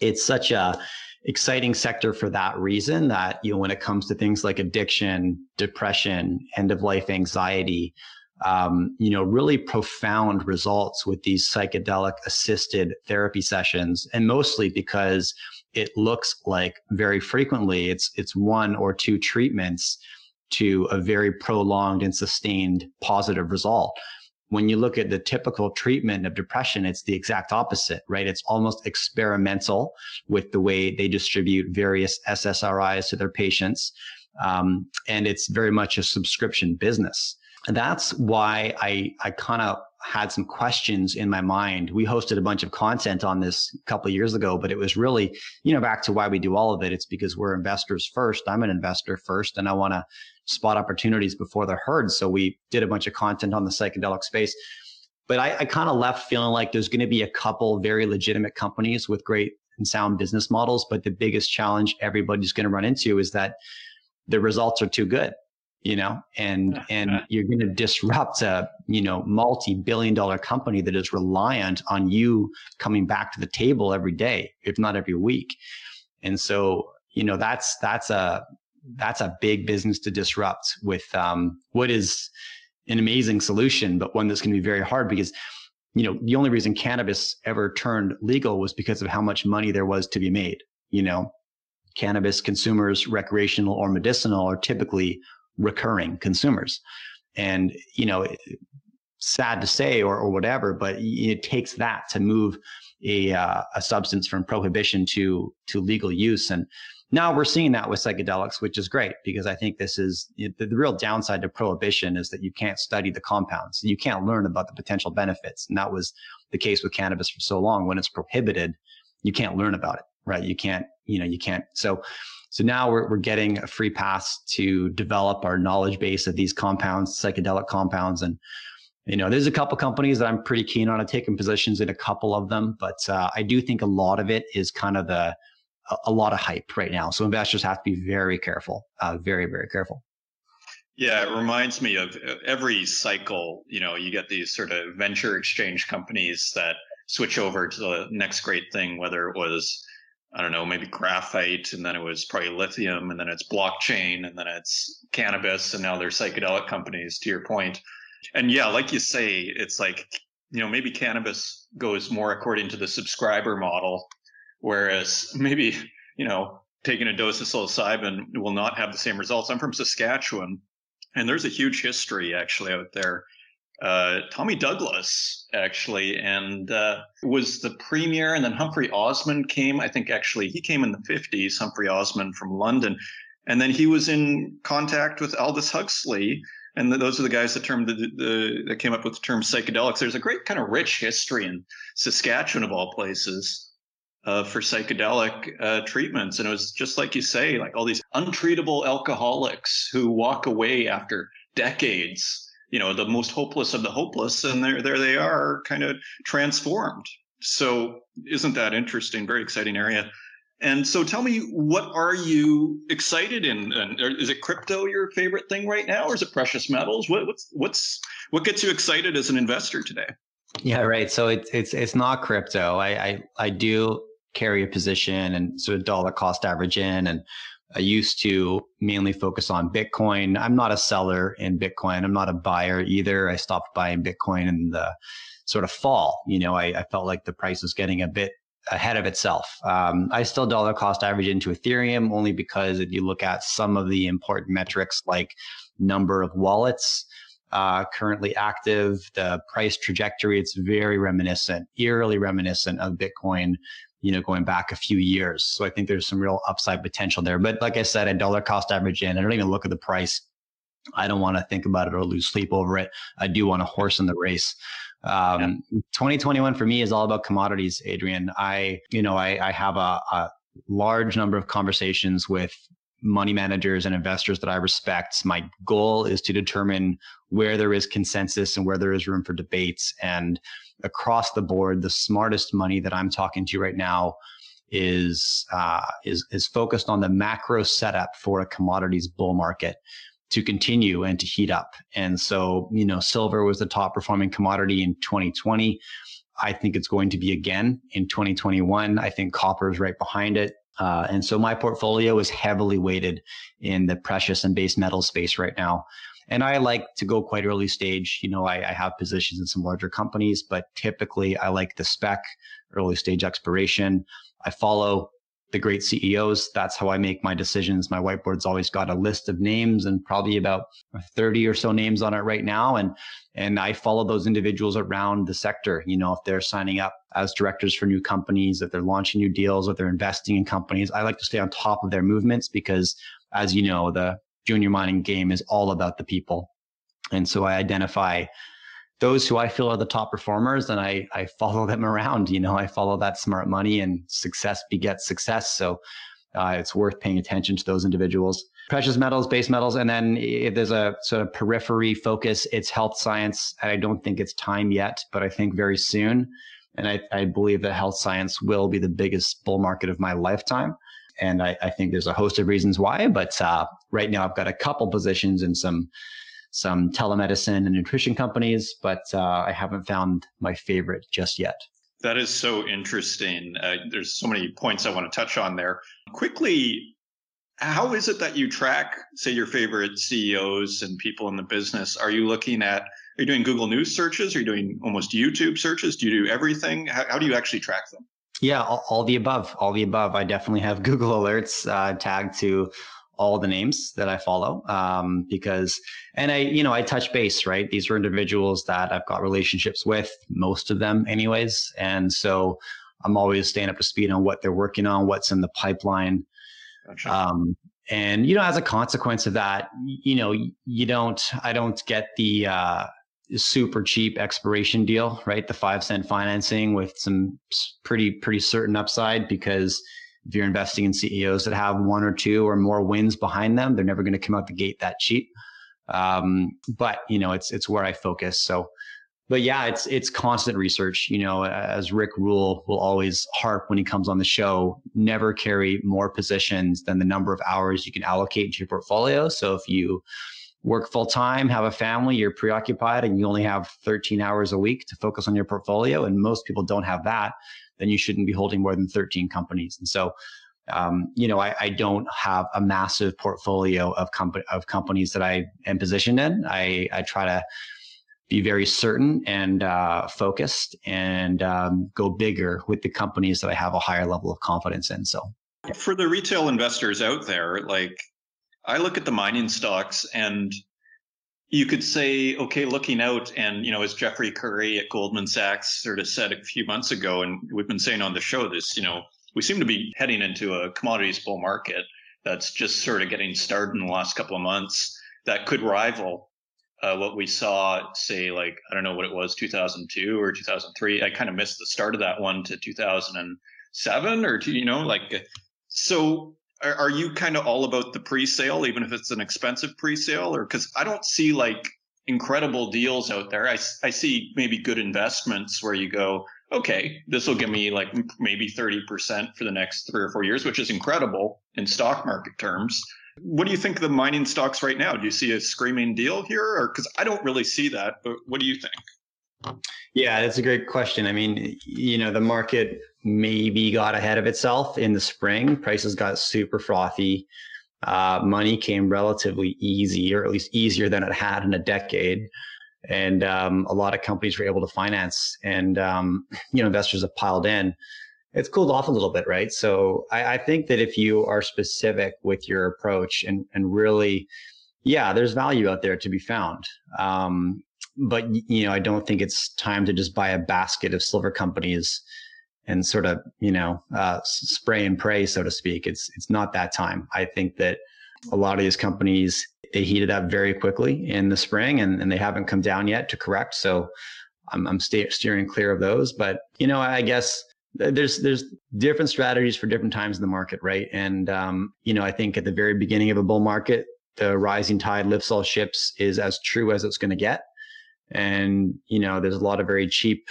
It's such a exciting sector for that reason that you know when it comes to things like addiction depression end of life anxiety um, you know really profound results with these psychedelic assisted therapy sessions and mostly because it looks like very frequently it's it's one or two treatments to a very prolonged and sustained positive result when you look at the typical treatment of depression, it's the exact opposite, right? It's almost experimental with the way they distribute various SSRIs to their patients. Um, and it's very much a subscription business. That's why I, I kind of had some questions in my mind. We hosted a bunch of content on this a couple of years ago, but it was really, you know, back to why we do all of it. It's because we're investors first. I'm an investor first, and I want to spot opportunities before they're heard. So we did a bunch of content on the psychedelic space. But I, I kind of left feeling like there's going to be a couple very legitimate companies with great and sound business models. But the biggest challenge everybody's going to run into is that the results are too good you know and and you're going to disrupt a you know multi-billion dollar company that is reliant on you coming back to the table every day if not every week and so you know that's that's a that's a big business to disrupt with um, what is an amazing solution, but one that's going to be very hard because, you know, the only reason cannabis ever turned legal was because of how much money there was to be made. You know, cannabis consumers, recreational or medicinal, are typically recurring consumers. And, you know, sad to say or, or whatever, but it takes that to move a, uh, a substance from prohibition to, to legal use. And, now we're seeing that with psychedelics, which is great because I think this is the, the, real downside to prohibition is that you can't study the compounds. You can't learn about the potential benefits. And that was the case with cannabis for so long. When it's prohibited, you can't learn about it, right? You can't, you know, you can't. So, so now we're, we're getting a free pass to develop our knowledge base of these compounds, psychedelic compounds. And, you know, there's a couple companies that I'm pretty keen on. taking positions in a couple of them, but uh, I do think a lot of it is kind of the, a, lot of hype right now. So investors have to be very careful, uh, very, very careful. Yeah, it reminds me of uh, every cycle. You know, you get these sort of venture exchange companies that switch over to the next great thing, whether it was I don't know, maybe graphite, and then it was probably lithium, and then it's blockchain, and then it's cannabis, and now they're psychedelic companies, to your point. And yeah, like you say, it's like, you know, maybe cannabis goes more according to the subscriber model, whereas maybe, you know, taking a dose of psilocybin will not have the same results. I'm from Saskatchewan, and there's a huge history actually out there uh, Tommy Douglas actually, and uh, was the premier. And then Humphrey Osmond came. I think actually he came in the 50s. Humphrey Osmond from London, and then he was in contact with Aldous Huxley. And those are the guys that termed the, the, that came up with the term psychedelics. There's a great kind of rich history in Saskatchewan of all places uh, for psychedelic uh, treatments, and it was just like you say, like all these untreatable alcoholics who walk away after decades you know the most hopeless of the hopeless and there there they are kind of transformed. So isn't that interesting? Very exciting area. And so tell me what are you excited in and is it crypto your favorite thing right now or is it precious metals? What, what's what's what gets you excited as an investor today? Yeah right. So it's it's it's not crypto. I i, I do carry a position and sort of dollar cost average in and I used to mainly focus on Bitcoin. I'm not a seller in Bitcoin. I'm not a buyer either. I stopped buying Bitcoin in the sort of fall. You know, I, I felt like the price was getting a bit ahead of itself. Um, I still dollar cost average into Ethereum only because if you look at some of the important metrics like number of wallets uh, currently active, the price trajectory, it's very reminiscent, eerily reminiscent of Bitcoin you know, going back a few years. So I think there's some real upside potential there. But like I said, a dollar cost average in, I don't even look at the price. I don't want to think about it or lose sleep over it. I do want a horse in the race. Um, yeah. 2021 for me is all about commodities, Adrian. I, you know, I, I have a, a large number of conversations with money managers and investors that I respect. My goal is to determine where there is consensus and where there is room for debates. And across the board, the smartest money that I'm talking to right now is uh, is is focused on the macro setup for a commodities bull market to continue and to heat up. And so, you know, silver was the top performing commodity in 2020. I think it's going to be again in 2021. I think copper is right behind it. Uh, and so my portfolio is heavily weighted in the precious and base metal space right now. And I like to go quite early stage. You know, I, I, have positions in some larger companies, but typically I like the spec, early stage exploration. I follow the great CEOs. That's how I make my decisions. My whiteboard's always got a list of names and probably about 30 or so names on it right now. And, and I follow those individuals around the sector. You know, if they're signing up as directors for new companies, if they're launching new deals, if they're investing in companies, I like to stay on top of their movements because as you know, the junior mining game is all about the people. And so I identify those who I feel are the top performers and I, I follow them around. You know, I follow that smart money and success begets success. So uh, it's worth paying attention to those individuals. Precious metals, base metals, and then if there's a sort of periphery focus, it's health science. And I don't think it's time yet, but I think very soon. And I, I believe that health science will be the biggest bull market of my lifetime. And I, I think there's a host of reasons why, but uh, right now I've got a couple positions in some some telemedicine and nutrition companies, but uh, I haven't found my favorite just yet. That is so interesting. Uh, there's so many points I want to touch on there. Quickly, how is it that you track, say, your favorite CEOs and people in the business? Are you looking at, are you doing Google News searches? Are you doing almost YouTube searches? Do you do everything? How, how do you actually track them? Yeah, all, all, the above. All the above. I definitely have Google Alerts uh, tagged to all the names that I follow um, because, and I, you know, I touch base, right? These are individuals that I've got relationships with, most of them, anyways. And so I'm always staying up to speed on what they're working on, what's in the pipeline. Gotcha. Um, and you know, as a consequence of that, you know, you don't, I don't get the, uh, super cheap expiration deal, right? The five cent financing with some pretty, pretty certain upside because if you're investing in CEOs that have one or two or more wins behind them, they're never going to come out the gate that cheap. Um, but you know, it's, it's where I focus. So, but yeah, it's, it's constant research, you know, as Rick Rule will always harp when he comes on the show, never carry more positions than the number of hours you can allocate to your portfolio. So if you, work full time, have a family, you're preoccupied, and you only have 13 hours a week to focus on your portfolio, and most people don't have that, then you shouldn't be holding more than 13 companies. And so, um, you know, I, I, don't have a massive portfolio of, comp- of companies that I am positioned in. I, I try to be very certain and uh, focused and um, go bigger with the companies that I have a higher level of confidence in. So, for the retail investors out there, like I look at the mining stocks and you could say, okay, looking out, and you know, as Jeffrey Currie at Goldman Sachs sort of said a few months ago, and we've been saying on the show this, you know, we seem to be heading into a commodities bull market that's just sort of getting started in the last couple of months that could rival uh, what we saw, say, like, I don't know what it was, 2002 or 2003. I kind of missed the start of that one to 2007 or, you know, like, so are, are you kind of all about the pre-sale, even if it's an expensive pre-sale or because I don't see like incredible deals out there. I, I see maybe good investments where you go, okay, this will give me like maybe 30% for the next three or four years, which is incredible in stock market terms. What do you think of the mining stocks right now? Do you see a screaming deal here? Or because I don't really see that, but what do you think? Yeah, that's a great question. I mean, you know, the market maybe got ahead of itself in the spring. Prices got super frothy. Uh, money came relatively easy, or at least easier than it had in a decade. And um, a lot of companies were able to finance, and um, you know, investors have piled in it's cooled off a little bit, right? So I, I, think that if you are specific with your approach and and really, yeah, there's value out there to be found. Um, but you know, I don't think it's time to just buy a basket of silver companies and sort of you know uh, spray and pray, so to speak. It's it's not that time. I think that a lot of these companies they heated up very quickly in the spring, and, and they haven't come down yet to correct. So I'm, I'm steering clear of those. But you know, I guess there's there's different strategies for different times in the market, right? And um, you know, I think at the very beginning of a bull market, the rising tide lifts all ships is as true as it's going to get. And you know, there's a lot of very cheap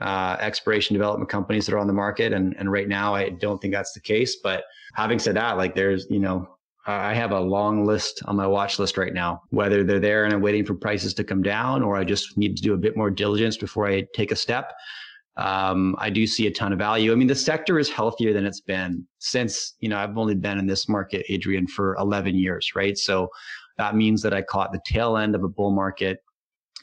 uh, exploration development companies that are on the market, and and right now I don't think that's the case. But having said that, like there's you know. I have a long list on my watch list right now, whether they're there and I'm waiting for prices to come down or I just need to do a bit more diligence before I take a step um, I do see a ton of value. I mean, the sector is healthier than it's been since, you know, I've only been in this market, Adrian, for 11 years, right? So that means that I caught the tail end of a bull market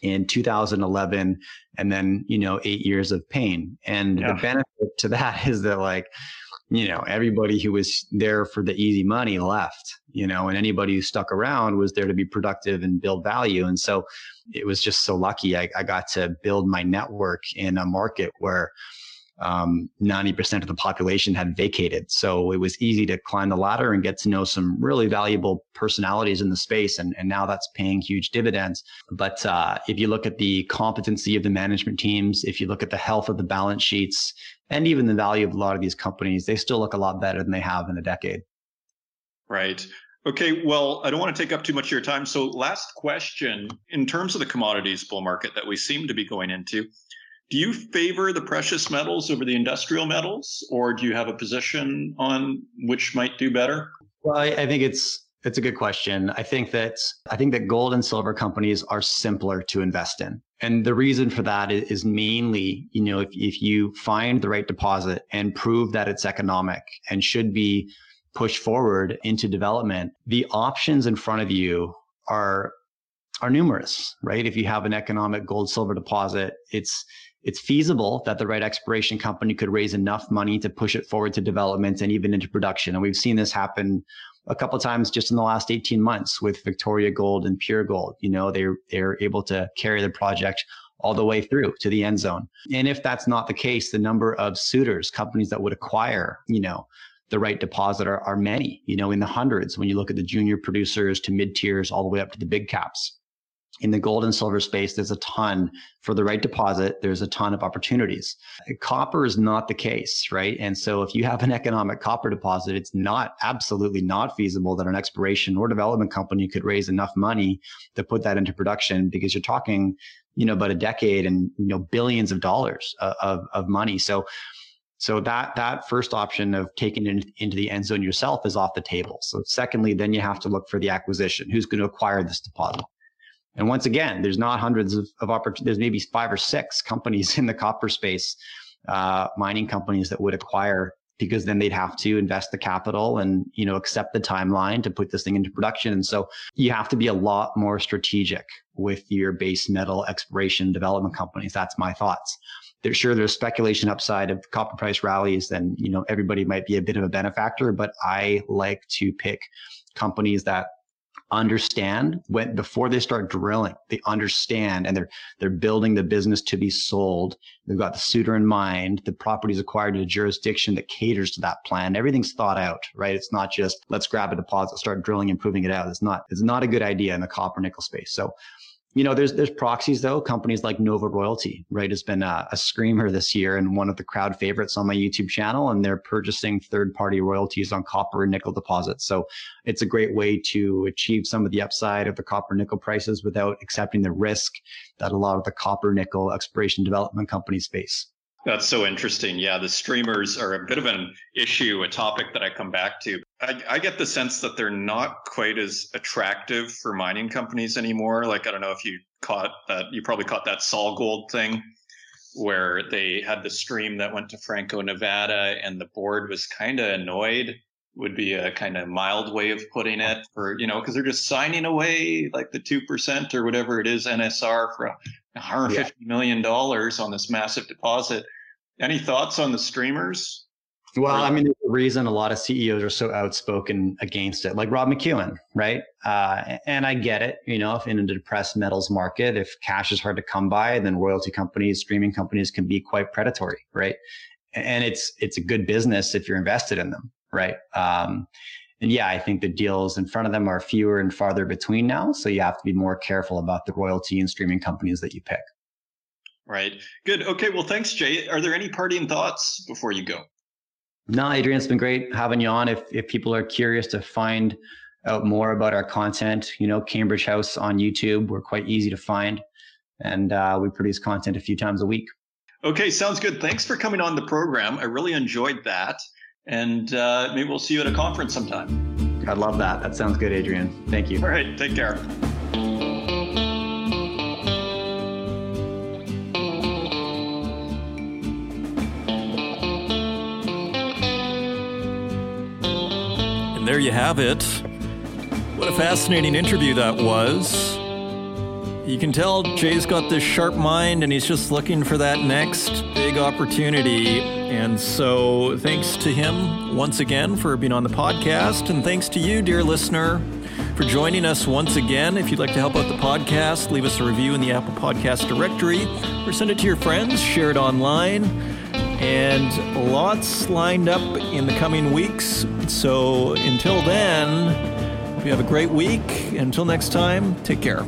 in 2011 and then, you know, eight years of pain. And yeah. the benefit to that is that, like, you know, everybody who was there for the easy money left, you know, and anybody who stuck around was there to be productive and build value. And so it was just so lucky. I, I got to build my network in a market where um, 90% of the population had vacated. So it was easy to climb the ladder and get to know some really valuable personalities in the space. And, and now that's paying huge dividends. But uh, if you look at the competency of the management teams, if you look at the health of the balance sheets, and even the value of a lot of these companies, they still look a lot better than they have in a decade. Right. Okay, well, I don't want to take up too much of your time. So, last question in terms of the commodities bull market that we seem to be going into, do you favor the precious metals over the industrial metals, or do you have a position on which might do better? Well, I, I think it's it's a good question. I think that I think that gold and silver companies are simpler to invest in. And the reason for that is mainly, you know, if, if you find the right deposit and prove that it's economic and should be pushed forward into development, the options in front of you are are numerous, right? If you have an economic gold silver deposit, it's it's feasible that the right exploration company could raise enough money to push it forward to development and even into production. And we've seen this happen a couple times just in the last 18 months with Victoria Gold and Pure Gold. You know, they're they're able to carry the project all the way through to the end zone. And if that's not the case, the number of suitors, companies that would acquire, you know, the right deposit are, are many, you know, in the hundreds when you look at the junior producers to mid tiers all the way up to the big caps in the gold and silver space, there's a ton for the right deposit. There's a ton of opportunities. Copper is not the case, right? And so if you have an economic copper deposit, it's not absolutely not feasible that an exploration or development company could raise enough money to put that into production because you're talking, you know, about a decade and, you know, billions of dollars uh, of, of money. So So that that first option of taking it into the end zone yourself is off the table. So secondly, then you have to look for the acquisition. Who's going to acquire this deposit? And once again, there's not hundreds of, of opportunities. There's maybe five or six companies in the copper space, uh, mining companies that would acquire because then they'd have to invest the capital and you know accept the timeline to put this thing into production and so you have to be a lot more strategic with your base metal exploration development companies that's my thoughts sure there's speculation upside of copper price rallies then you know everybody might be a bit of a benefactor but i like to pick companies that understand when before they start drilling they understand and they're they're building the business to be sold. They've got the suitor in mind the property's acquired in a jurisdiction that caters to that plan. Everything's thought out right? It's not just let's grab a deposit start drilling and proving it out. It's not it's not a good idea in the copper nickel space. So you know, there's there's proxies though. Companies like Nova Royalty, right, has been a, a, screamer this year and one of the crowd favorites on my YouTube channel. And they're purchasing third party royalties on copper and nickel deposits. So it's a great way to achieve some of the upside of the copper nickel prices without accepting the risk that a lot of the copper nickel exploration development companies face. That's so interesting. Yeah, the streamers are a bit of an issue, a topic that I come back to. I, I, get the sense that they're not quite as attractive for mining companies anymore. Like, I don't know if you caught that, you probably caught that SolGold thing where they had the stream that went to Franco Nevada and the board was kind of annoyed would be a kind of mild way of putting it for, you know, because they're just signing away like the 2% or whatever it is NSR for 150 yeah. million dollars on this massive deposit. Any thoughts on the streamers? Well, I mean, the reason a lot of CEOs are so outspoken against it, like Rob McEwen, right? Uh, and I get it. You know, if in a depressed metals market, if cash is hard to come by, then royalty companies, streaming companies can be quite predatory, right? And it's it's a good business if you're invested in them, right? Um, and yeah, I think the deals in front of them are fewer and farther between now. So you have to be more careful about the royalty and streaming companies that you pick. Right. Good. Okay. Well, thanks, Jay. Are there any parting thoughts before you go? No, Adrian, it's been great having you on. If if people are curious to find out more about our content, you know, Cambridge House on YouTube, we're quite easy to find, and uh, we produce content a few times a week. Okay, sounds good. Thanks for coming on the program. I really enjoyed that, and uh, maybe we'll see you at a conference sometime. I love that. That sounds good, Adrian. Thank you. All right, take care. There you have it. What a fascinating interview that was. You can tell Jay's got this sharp mind and he's just looking for that next big opportunity. And so, thanks to him once again for being on the podcast. And thanks to you, dear listener, for joining us once again. If you'd like to help out the podcast, leave us a review in the Apple Podcast directory or send it to your friends, share it online and lots lined up in the coming weeks. So until then, you have a great week. Until next time, take care.